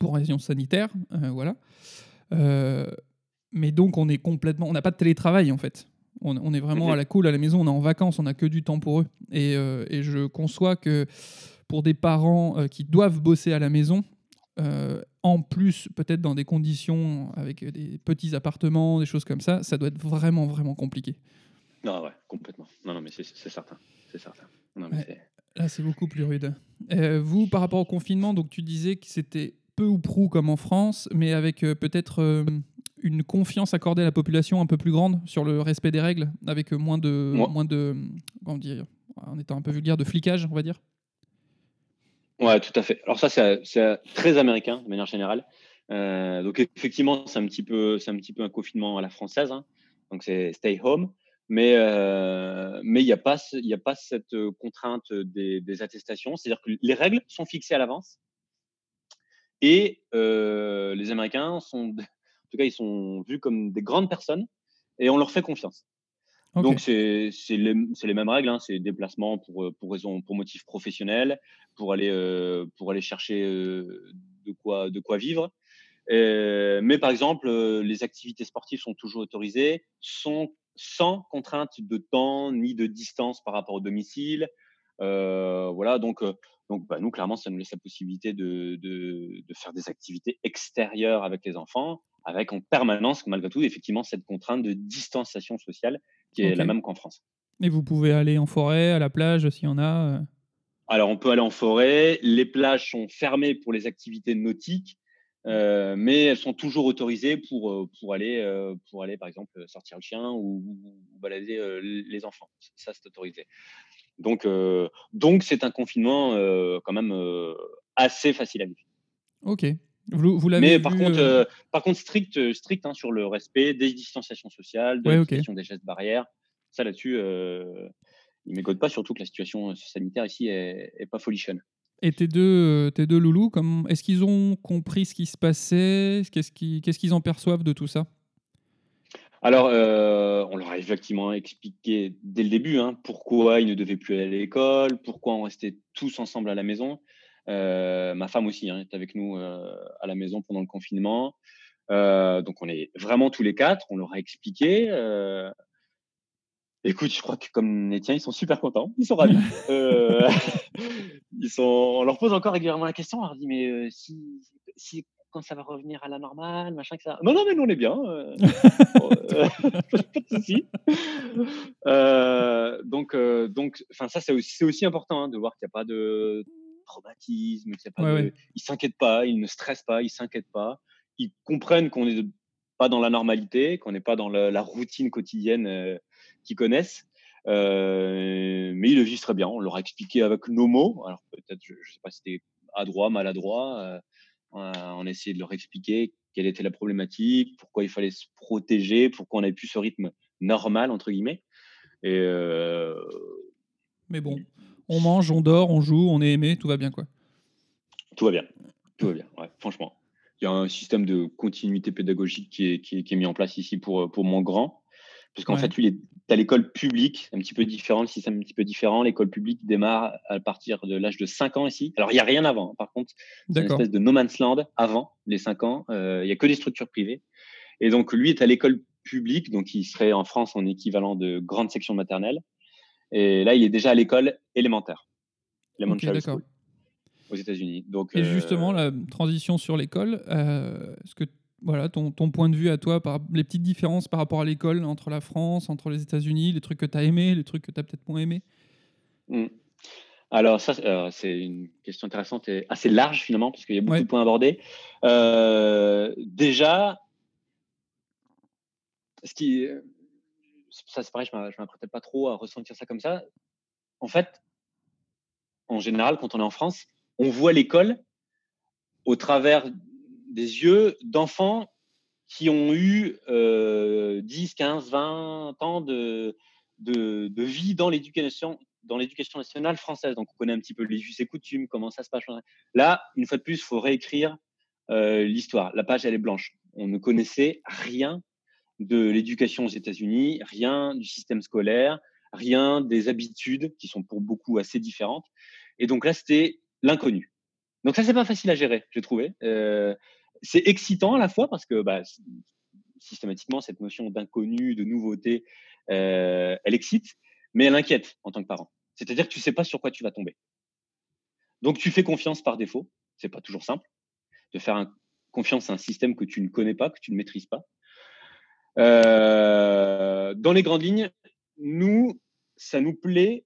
S2: pour raisons sanitaires, euh, voilà. Euh, mais donc, on est complètement, on n'a pas de télétravail en fait. On, on est vraiment
S3: Mhm.
S2: à la cool à la maison, on est en vacances, on n'a que du temps pour eux. Et, euh, et je conçois que pour des parents qui doivent bosser à la maison, euh, en plus peut-être dans des conditions avec des petits appartements, des choses comme ça, ça doit être vraiment vraiment compliqué.
S3: Non, ouais, complètement. Non, non, mais c'est certain. C'est certain. Non, mais
S2: Ouais.
S3: c'est-
S2: Là, c'est beaucoup plus rude. Euh, vous, par rapport au confinement, donc tu disais que c'était peu ou prou comme en France, mais avec euh, peut-être euh, une confiance accordée à la population un peu plus grande sur le respect des règles, avec moins de,
S3: Moi-
S2: moins de, comment dire, en étant un peu vulgaire, de flicage, on va dire?
S3: Ouais, tout à fait. Alors ça, c'est très américain de manière générale. Euh, donc effectivement, c'est un petit peu, c'est un petit peu un confinement à la française. hein. Donc c'est stay home, mais euh, mais il n'y a pas, il a pas cette contrainte des, des attestations. C'est-à-dire que les règles sont fixées à l'avance et euh, les Américains sont, en tout cas, ils sont vus comme des grandes personnes et on leur fait confiance. Donc c'est les, les mêmes règles, hein, c'est déplacement pour euh, pour raison pour motif professionnel, pour aller euh, pour aller chercher euh, de quoi de quoi vivre. Euh, mais par exemple, euh, les activités sportives sont toujours autorisées, sont sans contrainte de temps ni de distance par rapport au domicile. Euh, voilà, donc donc bah, nous clairement ça nous laisse la possibilité de, de de faire des activités extérieures avec les enfants, avec en permanence malgré tout effectivement cette contrainte de distanciation sociale qui est la même qu'en France.
S2: Et vous pouvez aller en forêt, à la plage, s'il y en a. euh.
S3: Alors, on peut aller en forêt. Les plages sont fermées pour les activités nautiques, euh, mais elles sont toujours autorisées pour, euh, pour, aller, euh, pour aller, par exemple, sortir le chien ou, ou balader euh, les enfants. Ça, c'est autorisé. Donc, donc c'est un confinement quand même assez facile à vivre.
S2: Ok. Vous, vous l'avez
S3: Mais
S2: vu,
S3: par contre,
S2: euh,
S3: euh, par contre strict, strict hein, sur le respect des distanciations sociales, de
S2: Ouais,
S3: la
S2: ok.
S3: question des gestes barrières. Ça, là-dessus, euh, il ne m'écoute pas, surtout que la situation sanitaire ici est, est pas folichonne.
S2: Et tes deux, euh, tes deux loulous, comme... est-ce qu'ils ont compris ce qui se passait? Qu'est-ce qu'ils qu'est-ce qu'ils en perçoivent de tout ça?
S3: Alors, euh, on leur a effectivement expliqué dès le début hein, pourquoi ils ne devaient plus aller à l'école, pourquoi on restait tous ensemble à la maison. Euh, ma femme aussi hein, est avec nous euh, à la maison pendant le confinement. Euh, donc, on est vraiment tous les quatre. On leur a expliqué. Écoute, je crois que comme les tiens, ils sont super contents. Ils sont ravis. Euh, ils sont... On leur pose encore régulièrement la question. On leur dit, mais euh, si, si quand ça va revenir à la normale, machin, que ça. Non, non, mais nous, on est bien. euh, pas de souci. Donc, donc, enfin, ça, c'est aussi, c'est aussi important hein, de voir qu'il n'y a pas de traumatisme, qu'il a pas
S2: Ouais,
S3: de...
S2: ouais.
S3: Ils s'inquiètent pas, ils ne stressent pas, ils s'inquiètent pas. Ils comprennent qu'on n'est pas dans la normalité, qu'on n'est pas dans la, la routine quotidienne euh, qu'ils connaissent. Euh, mais ils le vivent très bien. On leur a expliqué avec nos mots. Alors peut-être, je ne sais pas si c'était adroit, maladroit. euh, on a- on a essayé de leur expliquer quelle était la problématique, pourquoi il fallait se protéger, pourquoi on avait plus ce rythme normal entre guillemets. Et euh,
S2: Mais bon, on mange, on dort, on joue, on est aimé, tout va bien quoi.
S3: tout va bien. Tout va bien. Ouais, franchement, il y a un système de continuité pédagogique qui est, qui est, qui est mis en place ici pour, pour mon grand. Parce qu'en
S2: Ouais.
S3: fait, lui, il est à l'école publique, un petit peu différent, le système est un petit peu différent. L'école publique démarre à partir de l'âge de 5 ans ici. Alors, il n'y a rien avant. hein. Par contre, c'est une espèce de no man's land avant les 5 ans. Euh, Il y a que des structures privées. Et donc, lui est à l'école publique, donc il serait en France en équivalent de grande section maternelle. Et là, il est déjà à l'école élémentaire, elementary
S2: d'accord.
S3: school, aux États-Unis. Donc,
S2: Et
S3: euh,
S2: justement, la transition sur l'école, euh, est-ce que voilà, ton, ton point de vue à toi, par les petites différences par rapport à l'école entre la France, entre les États-Unis, les trucs que tu as aimés, les trucs que tu as peut-être moins aimés
S3: Mm. Alors ça, c'est- euh, c'est une question intéressante et assez large finalement, parce qu'il y a beaucoup
S2: Ouais.
S3: de points abordés. Euh, déjà, ce qui, ça c'est pareil, je ne m'apprêtais pas trop à ressentir ça comme ça. En fait, en général, quand on est en France, on voit l'école au travers des yeux d'enfants qui ont eu euh, 10, 15, 20 ans de, vie dans l'éducation dans l'éducation nationale française. Donc, on connaît un petit peu les us et coutumes, comment ça se passe. Là, une fois de plus, il faut réécrire euh, l'histoire. La page, elle est blanche. On ne connaissait rien de l'éducation aux États-Unis, rien du système scolaire, rien des habitudes qui sont pour beaucoup assez différentes. Et donc là, c'était l'inconnu. Donc ça, c'est pas facile à gérer, j'ai trouvé. Euh, c'est excitant à la fois parce que bah, systématiquement, cette notion d'inconnu, de nouveauté, euh, elle excite, mais elle inquiète en tant que parent. C'est-à-dire que tu sais pas sur quoi tu vas tomber. Donc tu fais confiance par défaut. C'est pas toujours simple de faire confiance à un système que tu ne connais pas, que tu ne maîtrises pas. Euh, dans les grandes lignes, nous, ça nous plaît.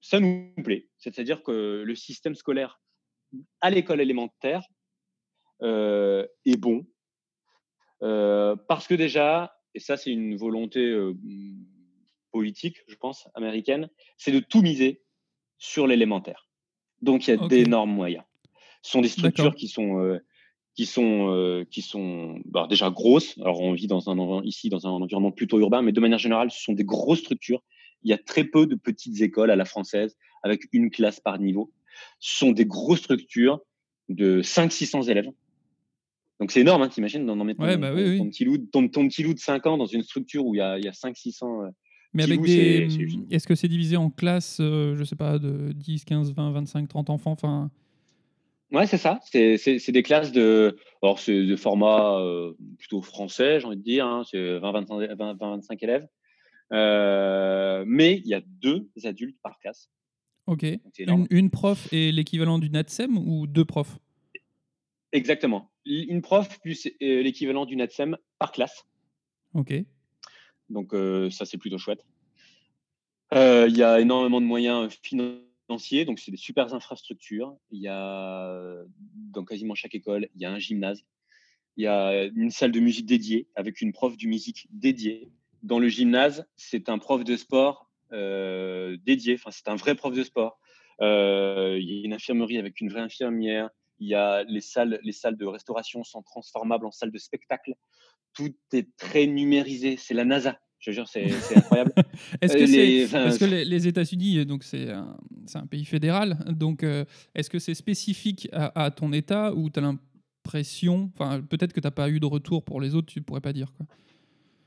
S3: Ça nous plaît. C'est-à-dire que le système scolaire à l'école élémentaire euh, est bon. Euh, parce que déjà, et ça c'est une volonté politique, je pense, américaine, c'est de tout miser sur l'élémentaire. Donc il y a d'énormes moyens. Ce sont des structures qui sont qui sont, euh, qui sont bah, déjà grosses. Alors, on vit dans un, ici dans un environnement plutôt urbain, mais de manière générale, ce sont des grosses structures. Il y a très peu de petites écoles à la française avec une classe par niveau. Ce sont des grosses structures de 500-600 élèves. Donc, c'est énorme, hein, t'imagines, d'en mettre
S2: ouais, ton, bah, oui,
S3: ton, petit loup, ton, petit loup de 5 ans dans une structure où il y a, a 500-600. Euh,
S2: mais avec des. Est-ce que c'est divisé en classes, euh, je sais pas, de 10, 15, 20, 25, 30 enfants? Enfin,
S3: Ouais, c'est ça. C'est des classes de, alors c'est de format euh, plutôt français, j'ai envie de dire. Hein, c'est 20-25 élèves. Euh, mais il y a deux adultes par classe.
S2: Ok. Une, une, prof est l'équivalent du NATSEM ou deux profs?
S3: Exactement. Une prof plus euh, l'équivalent du NATSEM par classe.
S2: Ok.
S3: Donc ça, c'est plutôt chouette. Il y a énormément de moyens financiers donc c'est des super infrastructures. Il y a dans quasiment chaque école, il y a un gymnase, il y a une salle de musique dédiée avec une prof de musique dédiée. Dans le gymnase, c'est un prof de sport dédié. Enfin, c'est un vrai prof de sport. Il y a une infirmerie avec une vraie infirmière. Il y a les salles, les salles de restauration sont transformables en salles de spectacle. Tout est très numérisé. C'est la NASA. Je jure, c'est incroyable.
S2: est-ce que, les, parce que les, États-Unis, donc c'est un, un, pays fédéral, donc euh, est-ce que c'est spécifique à, ton État ou tu as l'impression, enfin peut-être que tu n'as pas eu de retour pour les autres, tu ne pourrais pas dire quoi.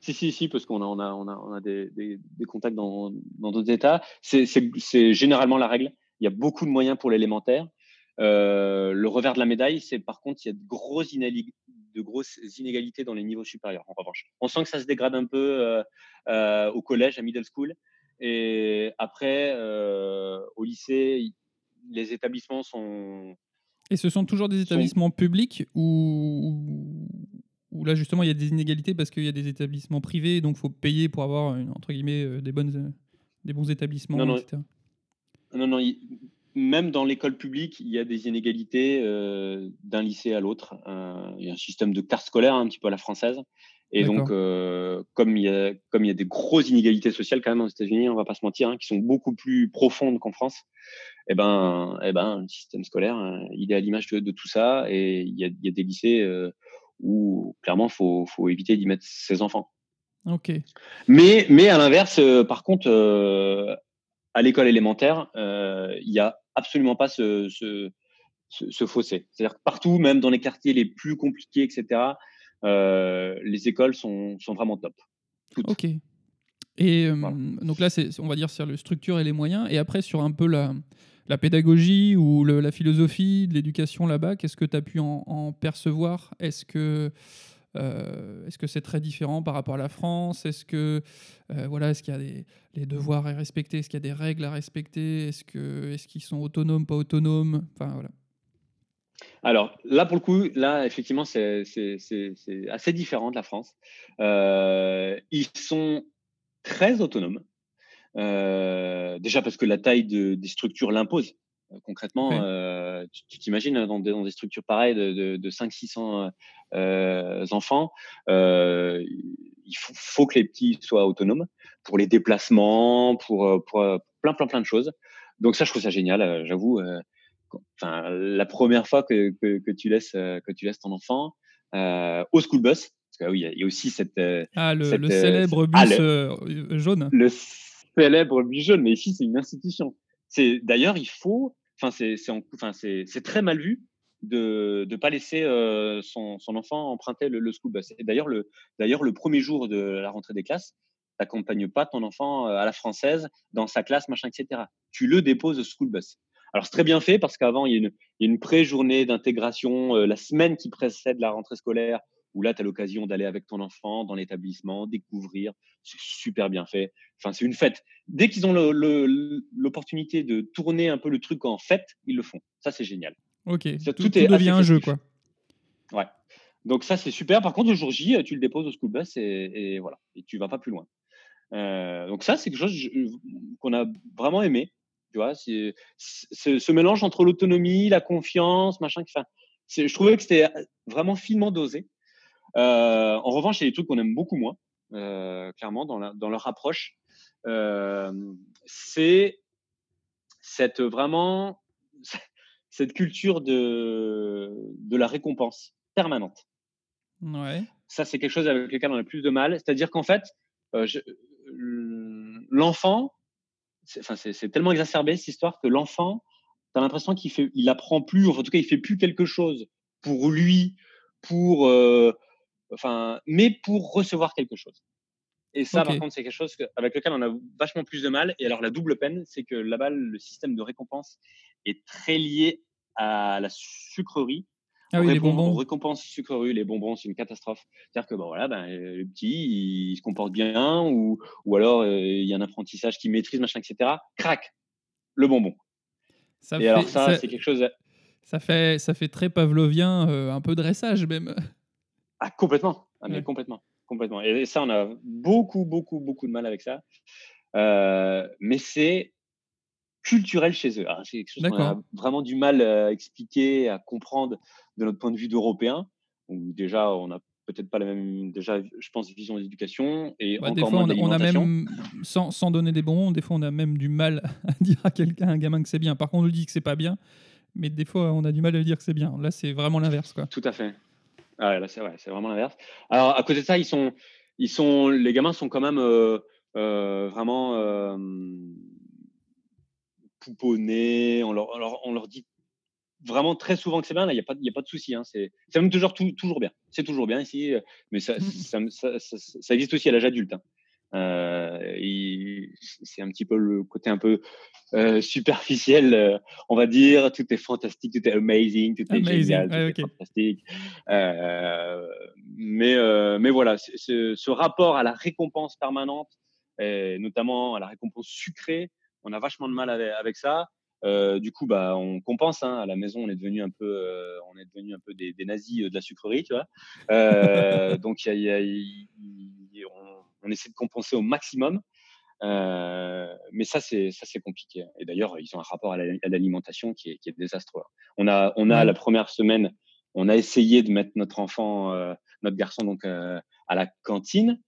S3: Si, si, si, parce qu'on a, on a, on a, on a des, des, contacts dans d'autres États. C'est généralement la règle. Il y a beaucoup de moyens pour l'élémentaire. Euh, le revers de la médaille, c'est par contre, il y a de grosses, de grosses inégalités dans les niveaux supérieurs, en revanche. On sent que ça se dégrade un peu euh, euh, au collège, à middle school. Et après, au lycée, les établissements sont.
S2: Et ce sont toujours des établissements publics ou, ou là justement il y a des inégalités parce qu'il y a des établissements privés, donc il faut payer pour avoir entre guillemets des bonnes, des bons établissements,
S3: non, non,
S2: etc.
S3: Non, non, même dans l'école publique, il y a des inégalités euh, d'un lycée à l'autre. Euh, il y a un système de carte scolaire un petit peu à la française. Et donc, euh, comme, il y a, comme il y a des grosses inégalités sociales quand même aux États-Unis, on va pas se mentir, hein, qui sont beaucoup plus profondes qu'en France, eh ben, eh ben, le système scolaire, il est à l'image de, tout ça. Et il y a, il y a des lycées où clairement, il faut, faut, éviter d'y mettre ses enfants.
S2: Ok.
S3: Mais, mais à l'inverse, par contre, à l'école élémentaire, il y a absolument pas ce, ce, fossé. C'est-à-dire que partout, même dans les quartiers les plus compliqués, etc., euh, les écoles sont, sont, vraiment top.
S2: Ok. Et euh, donc là, c'est, on va dire sur le structure et les moyens. Et après, sur un peu la, la pédagogie ou la philosophie de l'éducation là-bas, qu'est-ce que tu as pu en, en percevoir? Est-ce que euh, est-ce que c'est très différent par rapport à la France? Est-ce euh, voilà, est-ce qu'il y a des, devoirs à respecter? Est-ce qu'il y a des règles à respecter? Est-ce que est-ce qu'ils sont autonomes, pas autonomes? Enfin.
S3: Alors là, pour le coup, là, effectivement, c'est assez différent de la France. Euh, ils sont très autonomes. déjà parce que la taille des structures l'impose. Concrètement, tu t'imagines dans, dans, des structures pareilles de, de, 500-600 euh, enfants, euh, il faut, que les petits soient autonomes pour les déplacements, pour, pour, plein, plein, plein de choses. Donc ça, je trouve ça génial, j'avoue. Enfin, la première fois que, que, tu laisses que tu laisses ton enfant au school bus, parce que oui, il y a aussi cette
S2: ah le, célèbre bus jaune.
S3: Le célèbre bus jaune, mais ici c'est une institution. C'est d'ailleurs il faut enfin, c'est très mal vu de ne pas laisser euh, son, enfant emprunter le, school bus. D'ailleurs, le, premier jour de la rentrée des classes, t'accompagnes pas ton enfant à la française dans sa classe, machin, etc. Tu le déposes au school bus. Alors, c'est très bien fait parce qu'avant, il y a une, une pré-journée d'intégration la semaine qui précède la rentrée scolaire où là, tu as l'occasion d'aller avec ton enfant dans l'établissement, découvrir. C'est super bien fait. Enfin, c'est une fête. Dès qu'ils ont l'opportunité de tourner un peu le truc en fête, ils le font. Ça, c'est génial.
S2: Ok, tout, tout, devient un jeu, quoi.
S3: Ouais. Donc ça, c'est super. Par contre, le jour J, tu le déposes au school bus et, voilà. Et tu vas pas plus loin. Euh, donc ça, c'est quelque chose qu'on a vraiment aimé. Tu vois, c'est ce mélange entre l'autonomie, la confiance, machin. Enfin, je trouvais que c'était vraiment finement dosé. Euh, en revanche, il y a des trucs qu'on aime beaucoup moins, euh, clairement, dans, dans, leur approche. Euh, c'est cette vraiment cette culture de, de la récompense permanente.
S2: Ouais.
S3: Ça, c'est quelque chose avec lequel on a plus de mal. C'est-à-dire qu'en fait, l'enfant, c'est tellement exacerbé cette histoire que l'enfant, tu as l'impression qu'il fait, il apprend plus, en tout cas, il fait plus quelque chose pour lui, pour enfin, mais pour recevoir quelque chose. Et ça, par contre, c'est quelque chose avec lequel on a vachement plus de mal. Et alors, la double peine, c'est que là-bas, le système de récompense est très lié à la sucrerie.
S2: Ah oui, les bonbons.
S3: récompense sucrerie, les bonbons, c'est une catastrophe. C'est-à-dire que bon, voilà, ben, le petit, il se comporte bien, ou, ou alors euh, il y a un apprentissage qui maîtrise, machin, etc. Crac, le bonbon. Ça et alors, ça, c'est quelque chose.
S2: Ça fait, ça fait très pavlovien, euh, un peu dressage même.
S3: Ah, complètement. Ah, mais complètement. Complètement. Et ça, on a beaucoup, beaucoup, beaucoup de mal avec ça. Euh, mais c'est culturel chez eux. C'est quelque chose qu'on a vraiment du mal à expliquer, à comprendre de notre point de vue d'Européen, déjà, on n'a peut-être pas la même, déjà, je pense, vision de l'éducation. Et
S2: bah, des fois, on a, même, sans, sans, donner des bons, des fois, on a même du mal à dire à quelqu'un, un gamin, que c'est bien. Par contre, on lui dit que c'est pas bien, mais des fois, on a du mal à lui dire que c'est bien. Là, c'est vraiment l'inverse.
S3: Tout à fait. Ah là, c'est vrai, c'est vraiment l'inverse. Alors, à côté de ça, ils sont, ils sont, les gamins sont quand même euh, euh, vraiment euh, pouponnés. On leur, on leur, dit vraiment très souvent que c'est bien. Là, il n'y a, pas, y a pas de souci. Hein. C'est même toujours, toujours bien. C'est toujours bien ici. Mais ça, ça, ça, ça, existe aussi à l'âge adulte. Hein. Euh, c'est un petit peu le côté un peu euh, superficiel, euh, on va dire. Tout est fantastique, tout est amazing, tout est génial, tout est fantastique. mais, mais voilà, ce, ce rapport à la récompense permanente, et notamment à la récompense sucrée, on a vachement de mal avec, ça. du coup, bah, on compense. Hein. À la maison, on est devenu un peu, on est devenu un peu des, des nazis de la sucrerie, tu vois. donc, il y a, y a, on, on essaie de compenser au maximum. Euh, mais ça, c'est ça, c'est compliqué. Et d'ailleurs, ils ont un rapport à l'alimentation qui est, qui est, désastreux. On a, on a la première semaine, on a essayé de mettre notre enfant, euh, notre garçon, donc euh, à la cantine.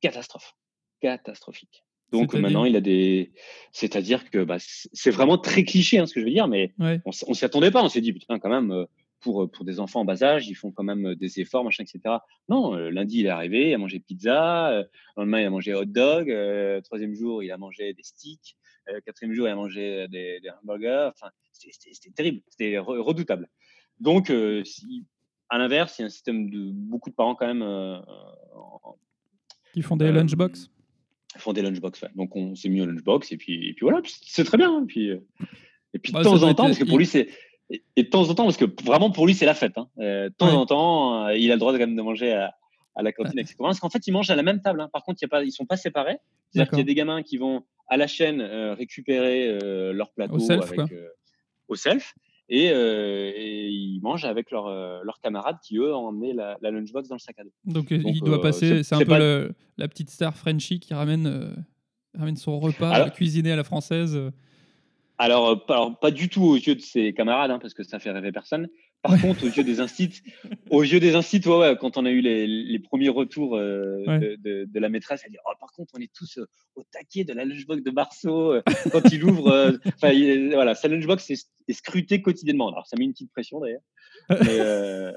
S3: catastrophe, catastrophique. Donc maintenant, il a des. C'est-à-dire que bah, c'est vraiment très cliché, hein, ce que je veux dire, mais on, on s'y attendait pas. On s'est dit, putain, quand même, pour, euh, pour des enfants en bas âge, ils font quand même euh, des efforts, machin, etc. Non, euh, lundi, il est arrivé, il a mangé pizza, le lendemain, il a mangé hot dog, troisième jour, il a mangé des sticks, quatrième jour, il a mangé des, hamburgers. Enfin, c'était terrible, c'était redoutable. Donc, si, à l'inverse, il y a un système de beaucoup de parents quand même.
S2: qui font des lunchbox?
S3: Ils font des lunchbox, ouais. Donc, on s'est mis au lunchbox et puis, et puis voilà, c'est très bien. Et hein. puis, et puis de temps en temps, parce que pour lui, c'est et, de temps en temps, parce que vraiment pour lui, c'est la fête. Hein. Euh, de temps en temps, euh, il a le droit de, quand même de manger à, à la cantine, etc. Parce qu'en fait, ils mangent à la même table. Hein. Par contre, y a pas, ils sont pas séparés. C'est-à-dire qu'il y a des gamins qui vont à la chaîne euh, récupérer leur plateau au self, avec, au self et, et, ils mangent avec leurs camarades qui, eux, ont emmené la, lunchbox dans le sac à dos.
S2: Donc, il doit passer, c'est un peu la petite star Frenchie qui ramène, ramène son repas cuisiné à la française.
S3: Alors, euh, alors, pas du tout aux yeux de ses camarades, hein, parce que ça fait rêver personne. Par contre, aux yeux des instituts, aux yeux des instituts, ouais, ouais, quand on a eu les, les premiers retours euh, de, de, de, la maîtresse, elle dit oh, par contre, on est tous euh, au taquet de la lunchbox de Marceau quand il ouvre. Enfin, voilà, sa lunchbox est, est, scrutée quotidiennement. Alors, ça met une petite pression d'ailleurs. Mais,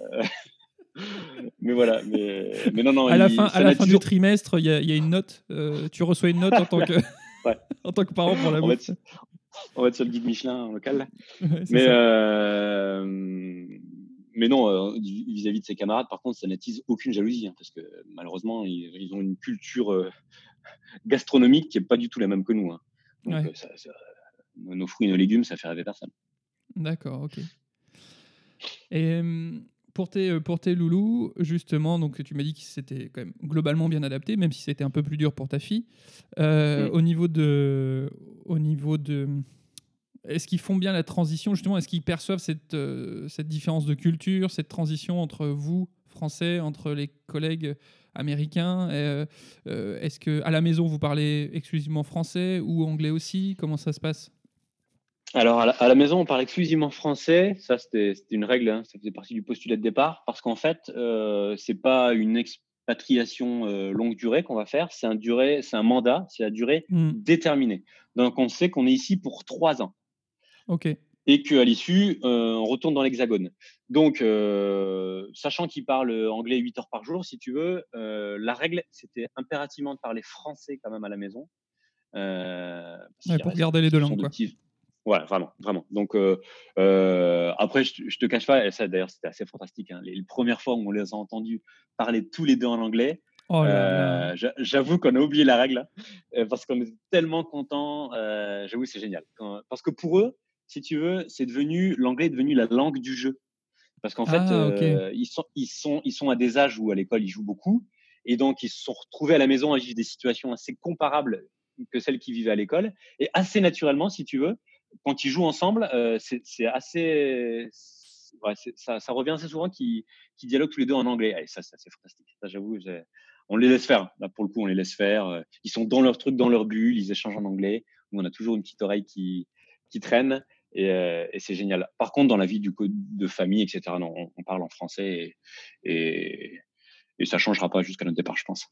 S3: mais voilà. Mais, mais, non, non.
S2: À la fin, à la fin du trimestre, il y, y, a une note. tu reçois une note en tant que. en tant que parent pour la bouffe
S3: on va être sur le guide Michelin local. mais, euh, mais non, vis-à-vis de ses camarades, par contre, ça n'attise aucune jalousie, hein, parce que malheureusement, ils, ont une culture gastronomique qui n'est pas du tout la même que nous. Hein. Donc, nos fruits et nos légumes, ça fait rêver personne.
S2: D'accord, ok. Et pour tes, pour tes loulous, justement, donc tu m'as dit que c'était quand même globalement bien adapté, même si c'était un peu plus dur pour ta fille. Euh, au niveau de, au niveau de, est-ce qu'ils font bien la transition justement? Est-ce qu'ils perçoivent cette, euh, cette différence de culture, cette transition entre vous français, entre les collègues américains? Euh, Est-ce que à la maison vous parlez exclusivement français ou anglais aussi? Comment ça se passe?
S3: Alors, à la, maison, on parle exclusivement français. Ça, c'était une règle. Hein. Ça faisait partie du postulat de départ. Parce qu'en fait, euh, c'est pas une expatriation euh, longue durée qu'on va faire. C'est un, durée, un mandat. C'est la durée mmh. déterminée. Donc, on sait qu'on est ici pour trois ans.
S2: OK.
S3: Et qu'à l'issue, euh, on retourne dans l'hexagone. Donc, euh, sachant qu'il parle anglais 8 heures par jour, si tu veux, la règle, c'était impérativement de parler français quand même à la maison.
S2: pour garder les deux langues. Quoi.
S3: Ouais, vraiment, vraiment. Donc, euh, euh, après, je, te cache pas, et ça d'ailleurs, c'était assez fantastique. Hein, les, premières fois où on les a entendus parler tous les deux en anglais, oh euh, j'avoue qu'on a oublié la règle, hein, parce qu'on est tellement contents. j'avoue, c'est génial. parce que pour eux, si tu veux, c'est devenu, l'anglais est devenu la langue du jeu. Parce qu'en fait, ah, ils, sont, ils, sont, ils sont à des âges où à l'école, ils jouent beaucoup. Et donc, ils se sont retrouvés à la maison à vivre des situations assez comparables que celles qu'ils vivaient à l'école. Et assez naturellement, si tu veux, quand ils jouent ensemble, euh, c'est assez. ça, revient assez souvent qu'ils dialoguent tous les deux en anglais. Ça, c'est fantastique. j'avoue, on les laisse faire. Pour le coup, on les laisse faire. Euh, ils sont dans leur truc, dans leur bulle, ils échangent en anglais. on a toujours une petite oreille qui, traîne. Euh, et, c'est génial. Par contre, dans la vie de famille, etc., non, on, parle en français et, et, et ça changera pas jusqu'à notre départ, je pense.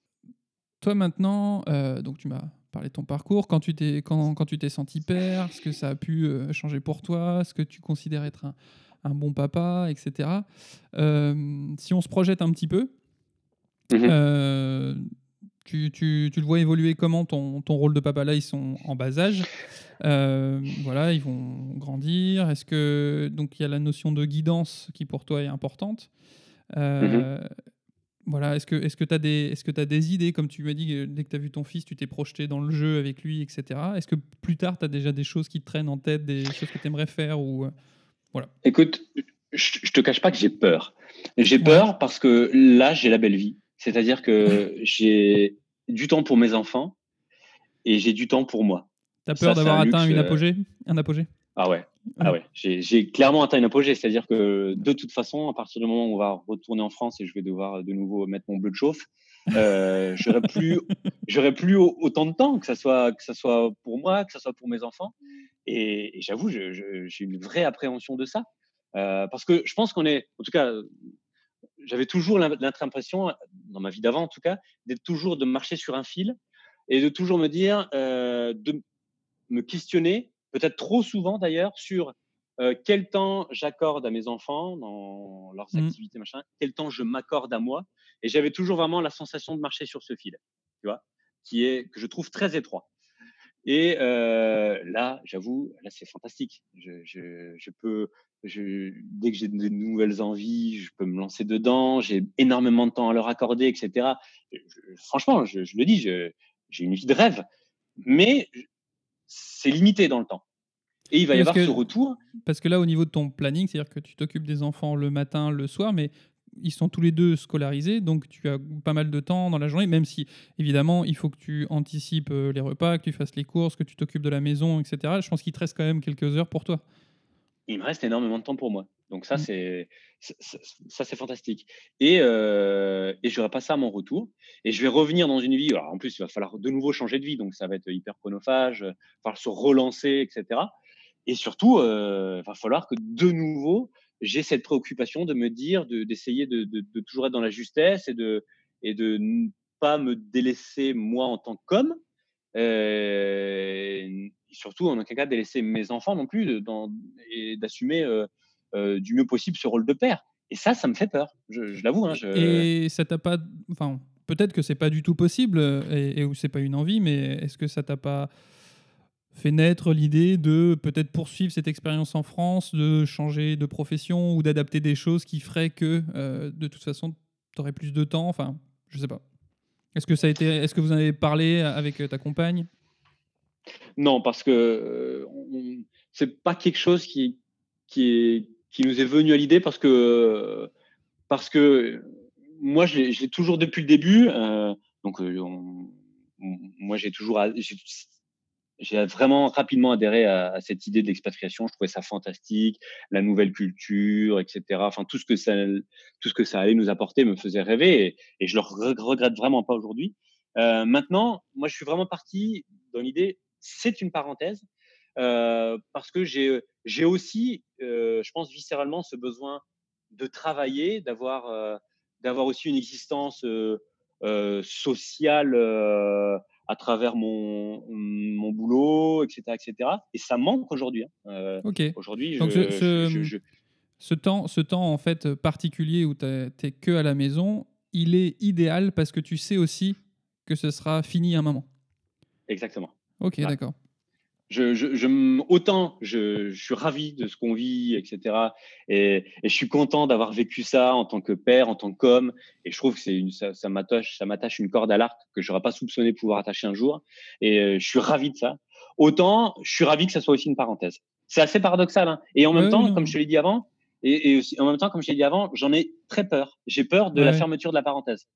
S2: Toi maintenant, donc tu m'as parler de ton parcours, quand tu t'es quand, quand tu t'es senti père, ce que ça a pu euh, changer pour toi, ce que tu considères être un, un bon papa, etc. Euh, si on se projette un petit peu, mhm. euh, tu, tu, tu, le vois évoluer comment ton, ton, rôle de papa? Là, ils sont en bas âge. voilà, ils vont grandir. Est-ce que donc il y a la notion de guidance qui pour toi est importante mhm. Que est-ce que tu as des que as des idées comme tu m'as dit dès que tu as vu ton fils, tu t'es projeté dans le jeu avec lui etc. Est-ce que plus tard tu as déjà des choses qui te traînent en tête, des choses que tu aimerais faire ou euh, voilà.
S3: Écoute, je, je te cache pas que j'ai peur. J'ai peur parce que là, j'ai la belle vie. C'est-à-dire que j'ai du temps pour mes enfants et j'ai du temps pour moi.
S2: Tu as peur d'avoir atteint une euh, apogée, un apogée?
S3: Ah ouais, ah ouais. j'ai clairement atteint une apogée, c'est-à-dire que de toute façon, à partir du moment où on va retourner en France et je vais devoir de nouveau mettre mon bleu de chauffe, euh, j'aurai plus, plus autant de temps, que ça soit que ça soit pour moi, que ça soit pour mes enfants. Et, j'avoue, j'ai une vraie appréhension de ça, euh, parce que je pense qu'on est, en tout cas, j'avais toujours l'impression, dans ma vie d'avant en tout cas, d'être toujours de marcher sur un fil et de toujours me dire, euh, de me questionner peut-être trop souvent d'ailleurs, sur euh, quel temps j'accorde à mes enfants dans leurs mmh. activités, machin, quel temps je m'accorde à moi. Et j'avais toujours vraiment la sensation de marcher sur ce fil, tu vois, qui est, que je trouve très étroit. Et euh, là, j'avoue, là, c'est fantastique. Je, je, peux, je, dès que j'ai de nouvelles envies, je peux me lancer dedans. J'ai énormément de temps à leur accorder, etc. franchement, je, le dis, j'ai une vie de rêve. Mais c'est limité dans le temps. Et il va y avoir ce retour.
S2: Parce que là, au niveau de ton planning, c'est-à-dire que tu t'occupes des enfants le matin, le soir, mais ils sont tous les deux scolarisés, donc tu as pas mal de temps dans la journée, même si évidemment il faut que tu anticipes euh, les repas, que tu fasses les courses, que tu t'occupes de la maison, etc. Je pense qu'il te reste quand même quelques heures pour toi.
S3: Il me reste énormément de temps pour moi. Donc ça, mmh. c'est ça, c'est fantastique. Et, euh, et j'aurai pas ça à mon retour. Et je vais revenir dans une vie. Alors, en plus, il va falloir de nouveau changer de vie. Donc ça va être hyper chronophage, il va falloir se relancer, etc. Et surtout, il euh, va falloir que de nouveau, j'ai cette préoccupation de me dire, d'essayer de, toujours être dans la justesse et de, ne pas me délaisser moi en tant qu'homme. Euh, surtout, en aucun cas, délaisser mes enfants non plus et d'assumer euh, euh, du mieux possible ce rôle de père. Et ça, ça me fait peur, je, l'avoue. Hein,
S2: et ça t'a pas. Enfin, peut-être que c'est pas du tout possible et, et ou c'est pas une envie, mais est-ce que ça t'a pas fait naître l'idée de peut-être poursuivre cette expérience en France, de changer de profession ou d'adapter des choses qui feraient que euh, de toute façon tu aurais plus de temps Enfin, je sais pas. Est-ce que ça a été est-ce que vous en avez parlé avec ta compagne?
S3: Non, parce que c'est pas quelque chose qui qui nous est venu à l'idée parce que parce que moi j'ai toujours depuis le début euh, donc moi j'ai toujours vraiment rapidement adhéré à, cette idée de l'expatriation. Je trouvais ça fantastique, la nouvelle culture, etc. Enfin, tout ce que ça, tout ce que ça allait nous apporter me faisait rêver et, je le regrette vraiment pas aujourd'hui. Euh, maintenant, moi, je suis vraiment parti dans l'idée, c'est une parenthèse, euh, parce que j'ai, j'ai aussi, euh, je pense viscéralement, ce besoin de travailler, d'avoir, d'avoir aussi une existence sociale à travers mon, mon boulot, etc., etc. Et ça manque aujourd'hui. Hein. Euh,
S2: ok.
S3: Aujourd'hui,
S2: Donc ce, ce, temps, ce temps en fait particulier où tu n'es que à la maison, il est idéal parce que tu sais aussi que ce sera fini à un moment.
S3: Exactement.
S2: Ok, d'accord
S3: je, je, je, autant je, je, suis ravi de ce qu'on vit, etc. Et, et, je suis content d'avoir vécu ça en tant que père, en tant qu'homme. Et je trouve que c'est une, ça, ça m'attache, ça m'attache une corde à l'arc que j'aurais pas soupçonné pouvoir attacher un jour. Et euh, je suis ravi de ça. Autant je suis ravi que ça soit aussi une parenthèse. C'est assez paradoxal. Hein. Et en même temps, comme je te l'ai dit avant, et, et aussi, en même temps, comme je l'ai dit avant, j'en ai très peur. J'ai peur de la fermeture de la parenthèse.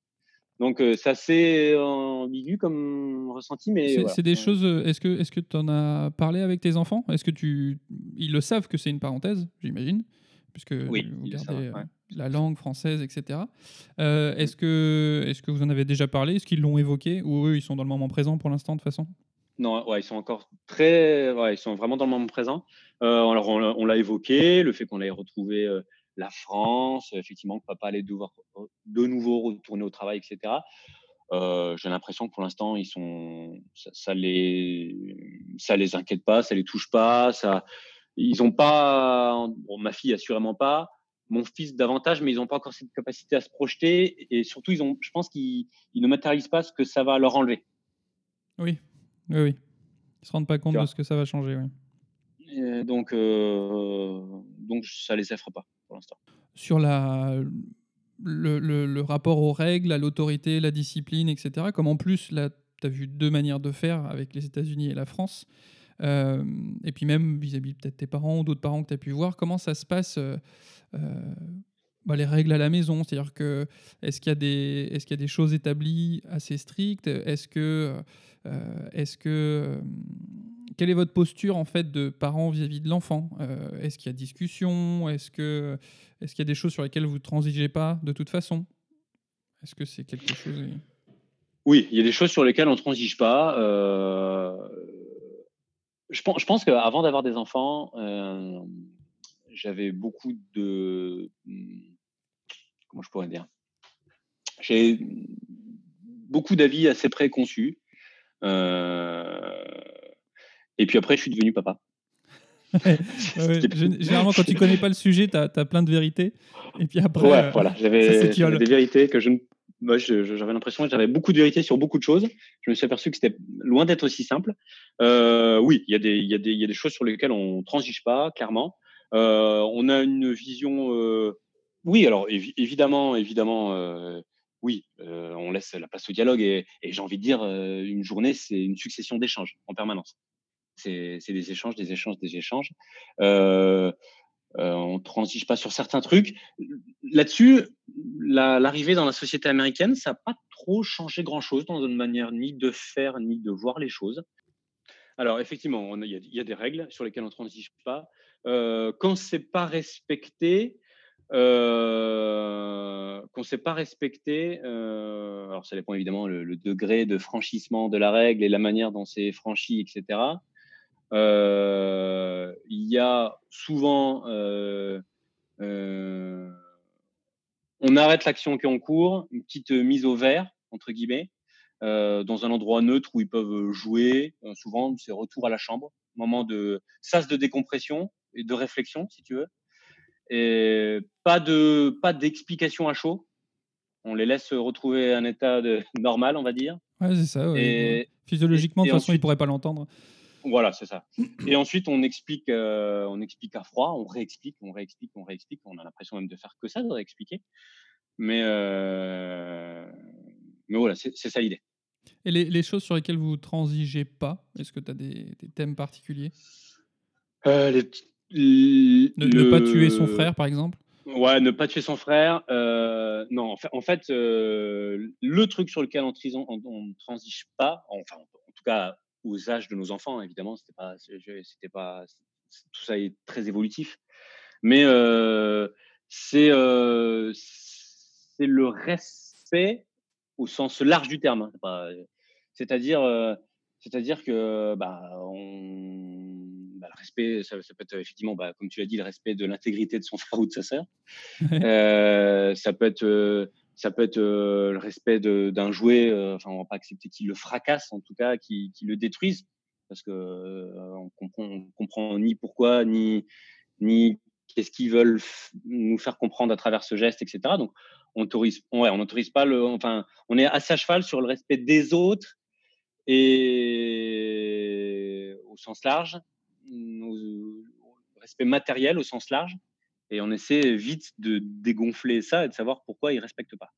S3: Donc euh, c'est assez ambigu comme ressenti, mais
S2: c'est des choses. Euh, est-ce que est-ce que tu en as parlé avec tes enfants? Est-ce que tu ils le savent que c'est une parenthèse, j'imagine, puisque
S3: oui,
S2: vous gardez euh, la langue française, etc. est-ce que est-ce que vous en avez déjà parlé? Est-ce qu'ils l'ont évoqué? Ou eux ils sont dans le moment présent pour l'instant de toute façon?
S3: Non, ouais, ils sont encore très, ouais, ils sont vraiment dans le moment présent. alors on, l'a évoqué, le fait qu'on l'ait retrouvé la France, effectivement, que papa allait devoir de nouveau retourner au travail, etc. Euh, j'ai l'impression que pour l'instant, ils sont, ça, ça, les, ça les inquiète pas, ça les touche pas, ça, ils ont pas, bon, ma fille assurément pas, mon fils davantage, mais ils n'ont pas encore cette capacité à se projeter et surtout, ils ont, je pense qu'ils ne matérialisent pas ce que ça va leur enlever.
S2: Oui, oui, oui. Ils se rendent pas compte de ce que ça va changer, oui.
S3: donc, euh, donc, ça les effraie pas
S2: Sur le, rapport aux règles, à l'autorité, la discipline, etc., comme en plus, là, tu as vu deux manières de faire avec les États-Unis et la France, euh, et puis même vis-à-vis peut-être tes parents ou d'autres parents que tu as pu voir, comment ça se passe euh, euh, bah, les règles à la maison? C'est-à-dire que est-ce qu'il y, a des, choses établies assez strictes? Est-ce que quelle est votre posture en fait de parents vis-à-vis de l'enfant? Euh, Est-ce qu'il y a discussion? Est-ce qu'il y a des choses sur lesquelles vous transigez pas de toute façon? Est-ce que c'est quelque chose?
S3: Oui, il y a des choses sur lesquelles on ne transige pas. Euh, je pense, je pense qu'avant d'avoir des enfants, euh, j'avais beaucoup de comment je pourrais dire? J'ai beaucoup d'avis assez préconçus. Et puis après, je suis devenu papa.
S2: Généralement, quand tu connais pas le sujet, tu as, plein de vérités. Et puis après,
S3: ouais, euh, voilà, j'avais des vérités que je ne. Moi, j'avais l'impression que j'avais beaucoup de vérités sur beaucoup de choses. Je me suis aperçu que c'était loin d'être aussi simple. Euh, oui, il y, a des, y, y a des choses sur lesquelles on transige pas, clairement. Euh, on a une vision. Euh, oui, alors évidemment, évidemment, oui, on laisse la place au dialogue et, et j'ai envie de dire, une journée, c'est une succession d'échanges en permanence c'est des échanges, des échanges, des échanges. Euh, euh, on ne transige pas sur certains trucs. Là-dessus, l'arrivée dans la société américaine, ça n'a pas trop changé grand-chose dans une manière ni de faire ni de voir les choses. Alors effectivement, il y, a des règles sur lesquelles on ne transige pas. Euh, quand c'est pas respecté, euh, qu'on ne pas respecté, alors ça dépend évidemment le, degré de franchissement de la règle et la manière dont c'est franchi, etc. Euh, il y a souvent, euh, euh, on arrête l'action qui est en cours, une petite mise au vert, entre guillemets, dans un endroit neutre où ils peuvent jouer. souvent, c'est retour à la chambre, moment de sas de décompression et de réflexion, si tu veux. Et pas de pas d'explication à chaud. On les laisse retrouver un état de, normal, on va dire.
S2: Ouais, c'est ça. Et, Physiologiquement, de toute façon, ils ne pourraient pas l'entendre.
S3: Voilà, c'est ça. Et ensuite, on explique, euh, on explique à froid, on réexplique, on réexplique, on réexplique. On a l'impression même de faire que ça, de réexpliquer. Mais, euh, mais voilà, c'est ça l'idée.
S2: Et les, choses sur lesquelles vous transigez pas, est-ce que tu as des, thèmes particuliers?
S3: Euh,
S2: ne, pas tuer son frère, par exemple?
S3: Ouais, ne pas tuer son frère. non, en fait, le truc sur lequel on, ne transige pas, enfin, en tout cas aux âges de nos enfants, évidemment, c'était pas, c'était pas, tout ça est très évolutif, mais c'est c'est le respect au sens large du terme. Hein, c'est-à-dire, c'est-à-dire que bah, on, bah, le respect, ça, peut être effectivement, bah, comme tu l'as dit, le respect de l'intégrité de son frère ou de sa sœur. ça peut être ça peut être le respect d'un jouet, enfin, on va pas accepter qu'il le fracasse, en tout cas, qu'il le détruise, parce que on comprend, ni pourquoi, ni, qu'est-ce qu'ils veulent nous faire comprendre à travers ce geste, etc. Donc, on autorise, pas le, enfin, on est assez à cheval sur le respect des autres et au sens large, le respect matériel au sens large, et on essaie vite de dégonfler ça et de savoir pourquoi ils ne respectent pas.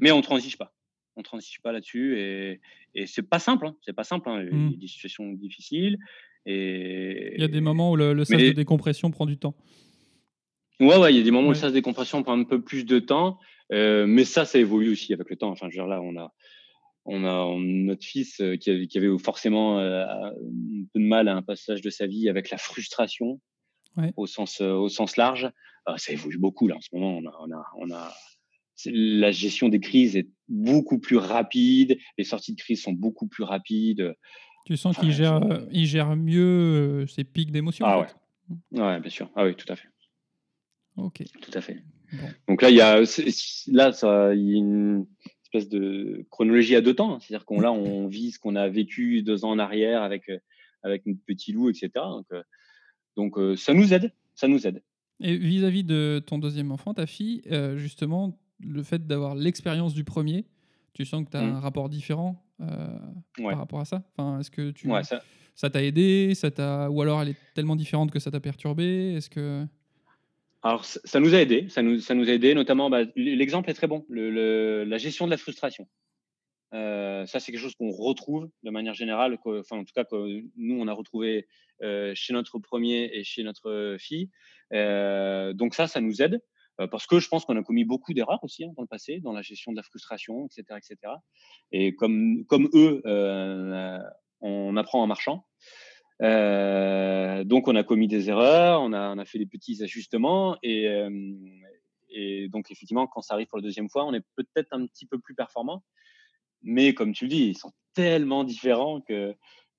S3: Mais on ne transige pas. On ne transige pas là-dessus et, et c'est pas simple. Hein. C'est pas simple. Hein. Il y a mmh. des situations difficiles. Et...
S2: Il y a des moments où le, sas de décompression prend du temps.
S3: Ouais, ouais, il y a des moments où le sas de décompression prend un peu plus de temps, euh, mais ça, ça évolue aussi avec le temps. Enfin, je veux dire, là, on a, on a notre fils euh, qui avait, qui avait forcément euh, un peu de mal à un passage de sa vie avec la frustration au, sens, au sens large. Ça évolue beaucoup là en ce moment. On a, on a, on a la gestion des crises est beaucoup plus rapide, les sorties de crise sont beaucoup plus rapides.
S2: Tu sens qu'il gère, il gère mieux ses pics d'émotion
S3: Ah ouais. ouais, bien sûr. Ah oui, tout à fait.
S2: Ok.
S3: Tout à fait. Donc là, il y a, là, ça, il y a une espèce de chronologie à deux temps. C'est-à-dire qu'on là, on vit ce qu'on a vécu deux ans en arrière avec avec notre petit loup, etc. Donc donc ça nous aide, ça nous aide.
S2: Et vis-à-vis de ton deuxième enfant, ta fille, justement, le fait d'avoir l'expérience du premier, tu sens que tu as mmh. un rapport différent par rapport à ça? Enfin, Est-ce que tu... ça t'a aidé ça t'a... Ou alors elle est tellement différente que ça t'a perturbé? Est-ce que...
S3: Alors, ça nous a aidé, ça nous, ça nous a aidé, notamment, bah, l'exemple est très bon, le, la gestion de la frustration. Ça, c'est quelque chose qu'on retrouve de manière générale, enfin, en tout cas, que nous, on a retrouvé euh, chez notre premier et chez notre fille. Euh, donc ça, ça nous aide euh, parce que je pense qu'on a commis beaucoup d'erreurs aussi hein, dans le passé, dans la gestion de la frustration, etc. etc. Et comme, comme eux, on apprend en marchant. donc on a commis des erreurs, on a, fait des petits ajustements et, donc effectivement quand ça arrive pour la deuxième fois, on est peut-être un petit peu plus performant. Mais comme tu le dis, ils sont tellement différents que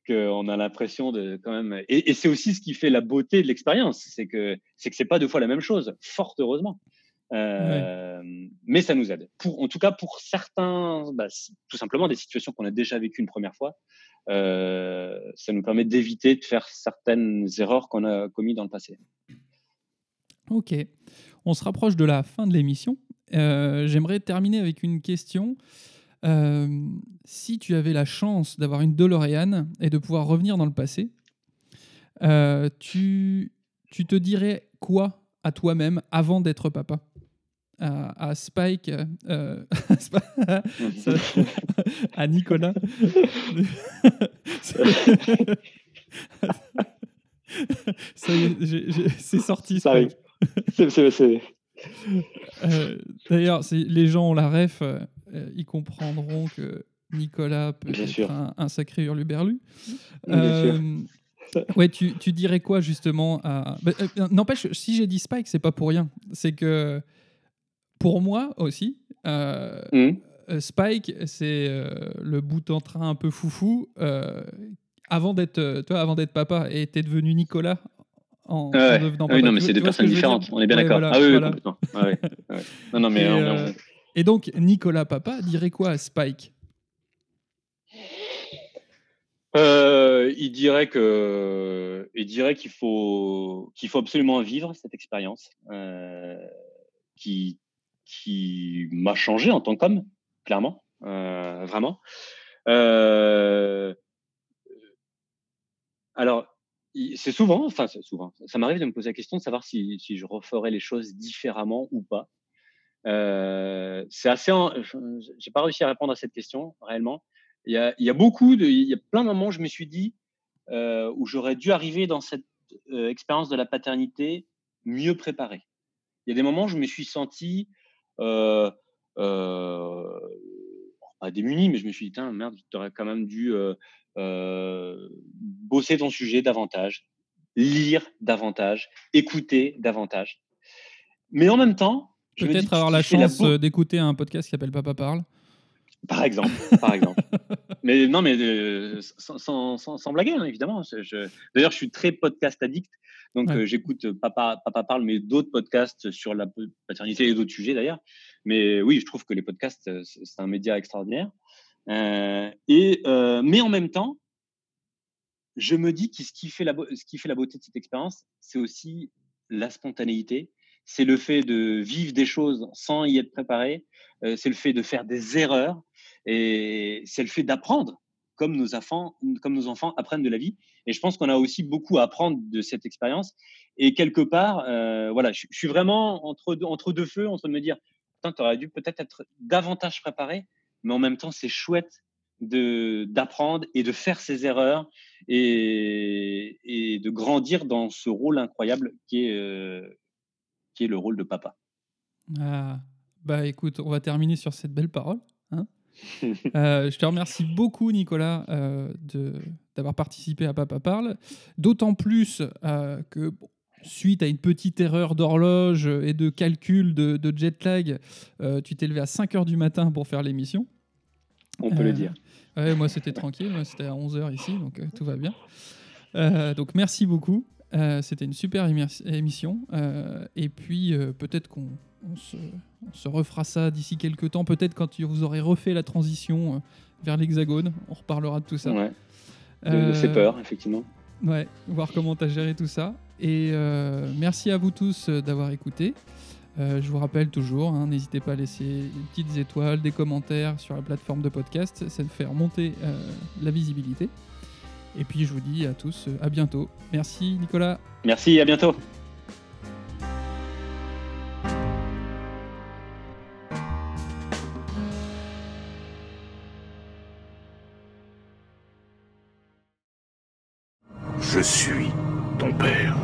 S3: qu'on a l'impression de quand même. Et, c'est aussi ce qui fait la beauté de l'expérience, c'est que c'est que c'est pas deux fois la même chose, fort heureusement. Euh, mais ça nous aide. Pour, en tout cas, pour certains, bah, tout simplement des situations qu'on a déjà vécues une première fois, euh, ça nous permet d'éviter de faire certaines erreurs qu'on a commises dans le passé.
S2: Ok, on se rapproche de la fin de l'émission. Euh, j'aimerais terminer avec une question. Euh, si tu avais la chance d'avoir une DeLorean et de pouvoir revenir dans le passé, euh, tu, tu te dirais quoi à toi-même avant d'être papa? À, Spike, euh, à Nicolas. c'est sorti. Spike. D'ailleurs, les gens ont la ref. Euh, ils comprendront que Nicolas peut être un, sacré hurluberlu. Euh, ouais, tu, tu, dirais quoi justement à... Bah, euh, n'empêche, si j'ai dit Spike, c'est pas pour rien. C'est que pour moi aussi, hmm. Spike, c'est le bout en train un peu foufou. avant d'être, toi, avant d'être papa, et t'es devenu Nicolas en,
S3: devenant papa. oui, non, mais c'est deux personnes différentes. On est bien d'accord. ah oui, complètement. Ah, non, non, mais
S2: et donc, Nicolas Papa dirait quoi à Spike?
S3: Euh, il dirait qu'il faut, qu'il faut absolument vivre cette expérience euh, qui, m'a changé en tant qu'homme, clairement, euh, vraiment. Alors, c'est souvent, enfin souvent, ça m'arrive de me poser la question de savoir si je referais les choses différemment ou pas. Euh, c'est assez, j'ai pas réussi à répondre à cette question réellement. Il y a, beaucoup de, il y a plein de moments où je me suis dit euh, où j'aurais dû arriver dans cette euh, expérience de la paternité mieux préparé. Il y a des moments où je me suis senti euh, pas démuni, mais je me suis dit, merde, tu aurais quand même dû bosser ton sujet davantage, lire davantage, écouter davantage. Mais en même temps,
S2: peut-être avoir la chance d'écouter un podcast qui s'appelle Papa parle.
S3: Par exemple, par exemple. mais non, mais sans, sans, sans, blaguer, hein, évidemment. D'ailleurs, je suis très podcast addict. Donc, euh, j'écoute Papa, Papa Parle, mais d'autres podcasts sur la paternité et d'autres sujets d'ailleurs. Mais oui, je trouve que les podcasts, euh, c'est un média extraordinaire. Euh, et, mais en même temps, je me dis que ce qui fait la, ce qui fait la beauté de cette expérience, c'est aussi la spontanéité. C'est le fait de vivre des choses sans y être préparé. c'est le fait de faire des erreurs. Et c'est le fait d'apprendre comme nos enfants, comme nos enfants apprennent de la vie. Et je pense qu'on a aussi beaucoup à apprendre de cette expérience. Et quelque part, euh, voilà, je, suis vraiment entre deux, entre deux feux, entre me dire, tu aurais dû peut-être être davantage préparé, mais en même temps, c'est chouette de d'apprendre et de faire ses erreurs et, et, de grandir dans ce rôle incroyable qui est, euh, qui est le rôle de papa.
S2: Ah, bah écoute, on va terminer sur cette belle parole. Hein euh, je te remercie beaucoup, Nicolas, euh, d'avoir participé à Papa Parle. D'autant plus euh, que, suite à une petite erreur d'horloge et de calcul de, jet lag, tu t'es levé à 5 h du matin pour faire l'émission.
S3: On peut le dire.
S2: moi, c'était tranquille. C'était à 11 h ici, donc tout va bien. donc, merci beaucoup. C'était une super émission. et puis, peut-être qu'on on se, refera ça d'ici quelques temps, peut-être quand vous aurez refait la transition euh, vers l'hexagone. On reparlera de tout ça.
S3: Ouais. De, ses euh, peurs, effectivement.
S2: Ouais, voir comment tu as géré tout ça. Et euh, merci à vous tous d'avoir écouté. je vous rappelle toujours, hein, n'hésitez pas à laisser des petites étoiles, des commentaires sur la plateforme de podcast, ça fait remonter la visibilité. Et puis je vous dis à tous à bientôt. Merci Nicolas.
S3: Merci, à bientôt.
S4: Je suis ton père.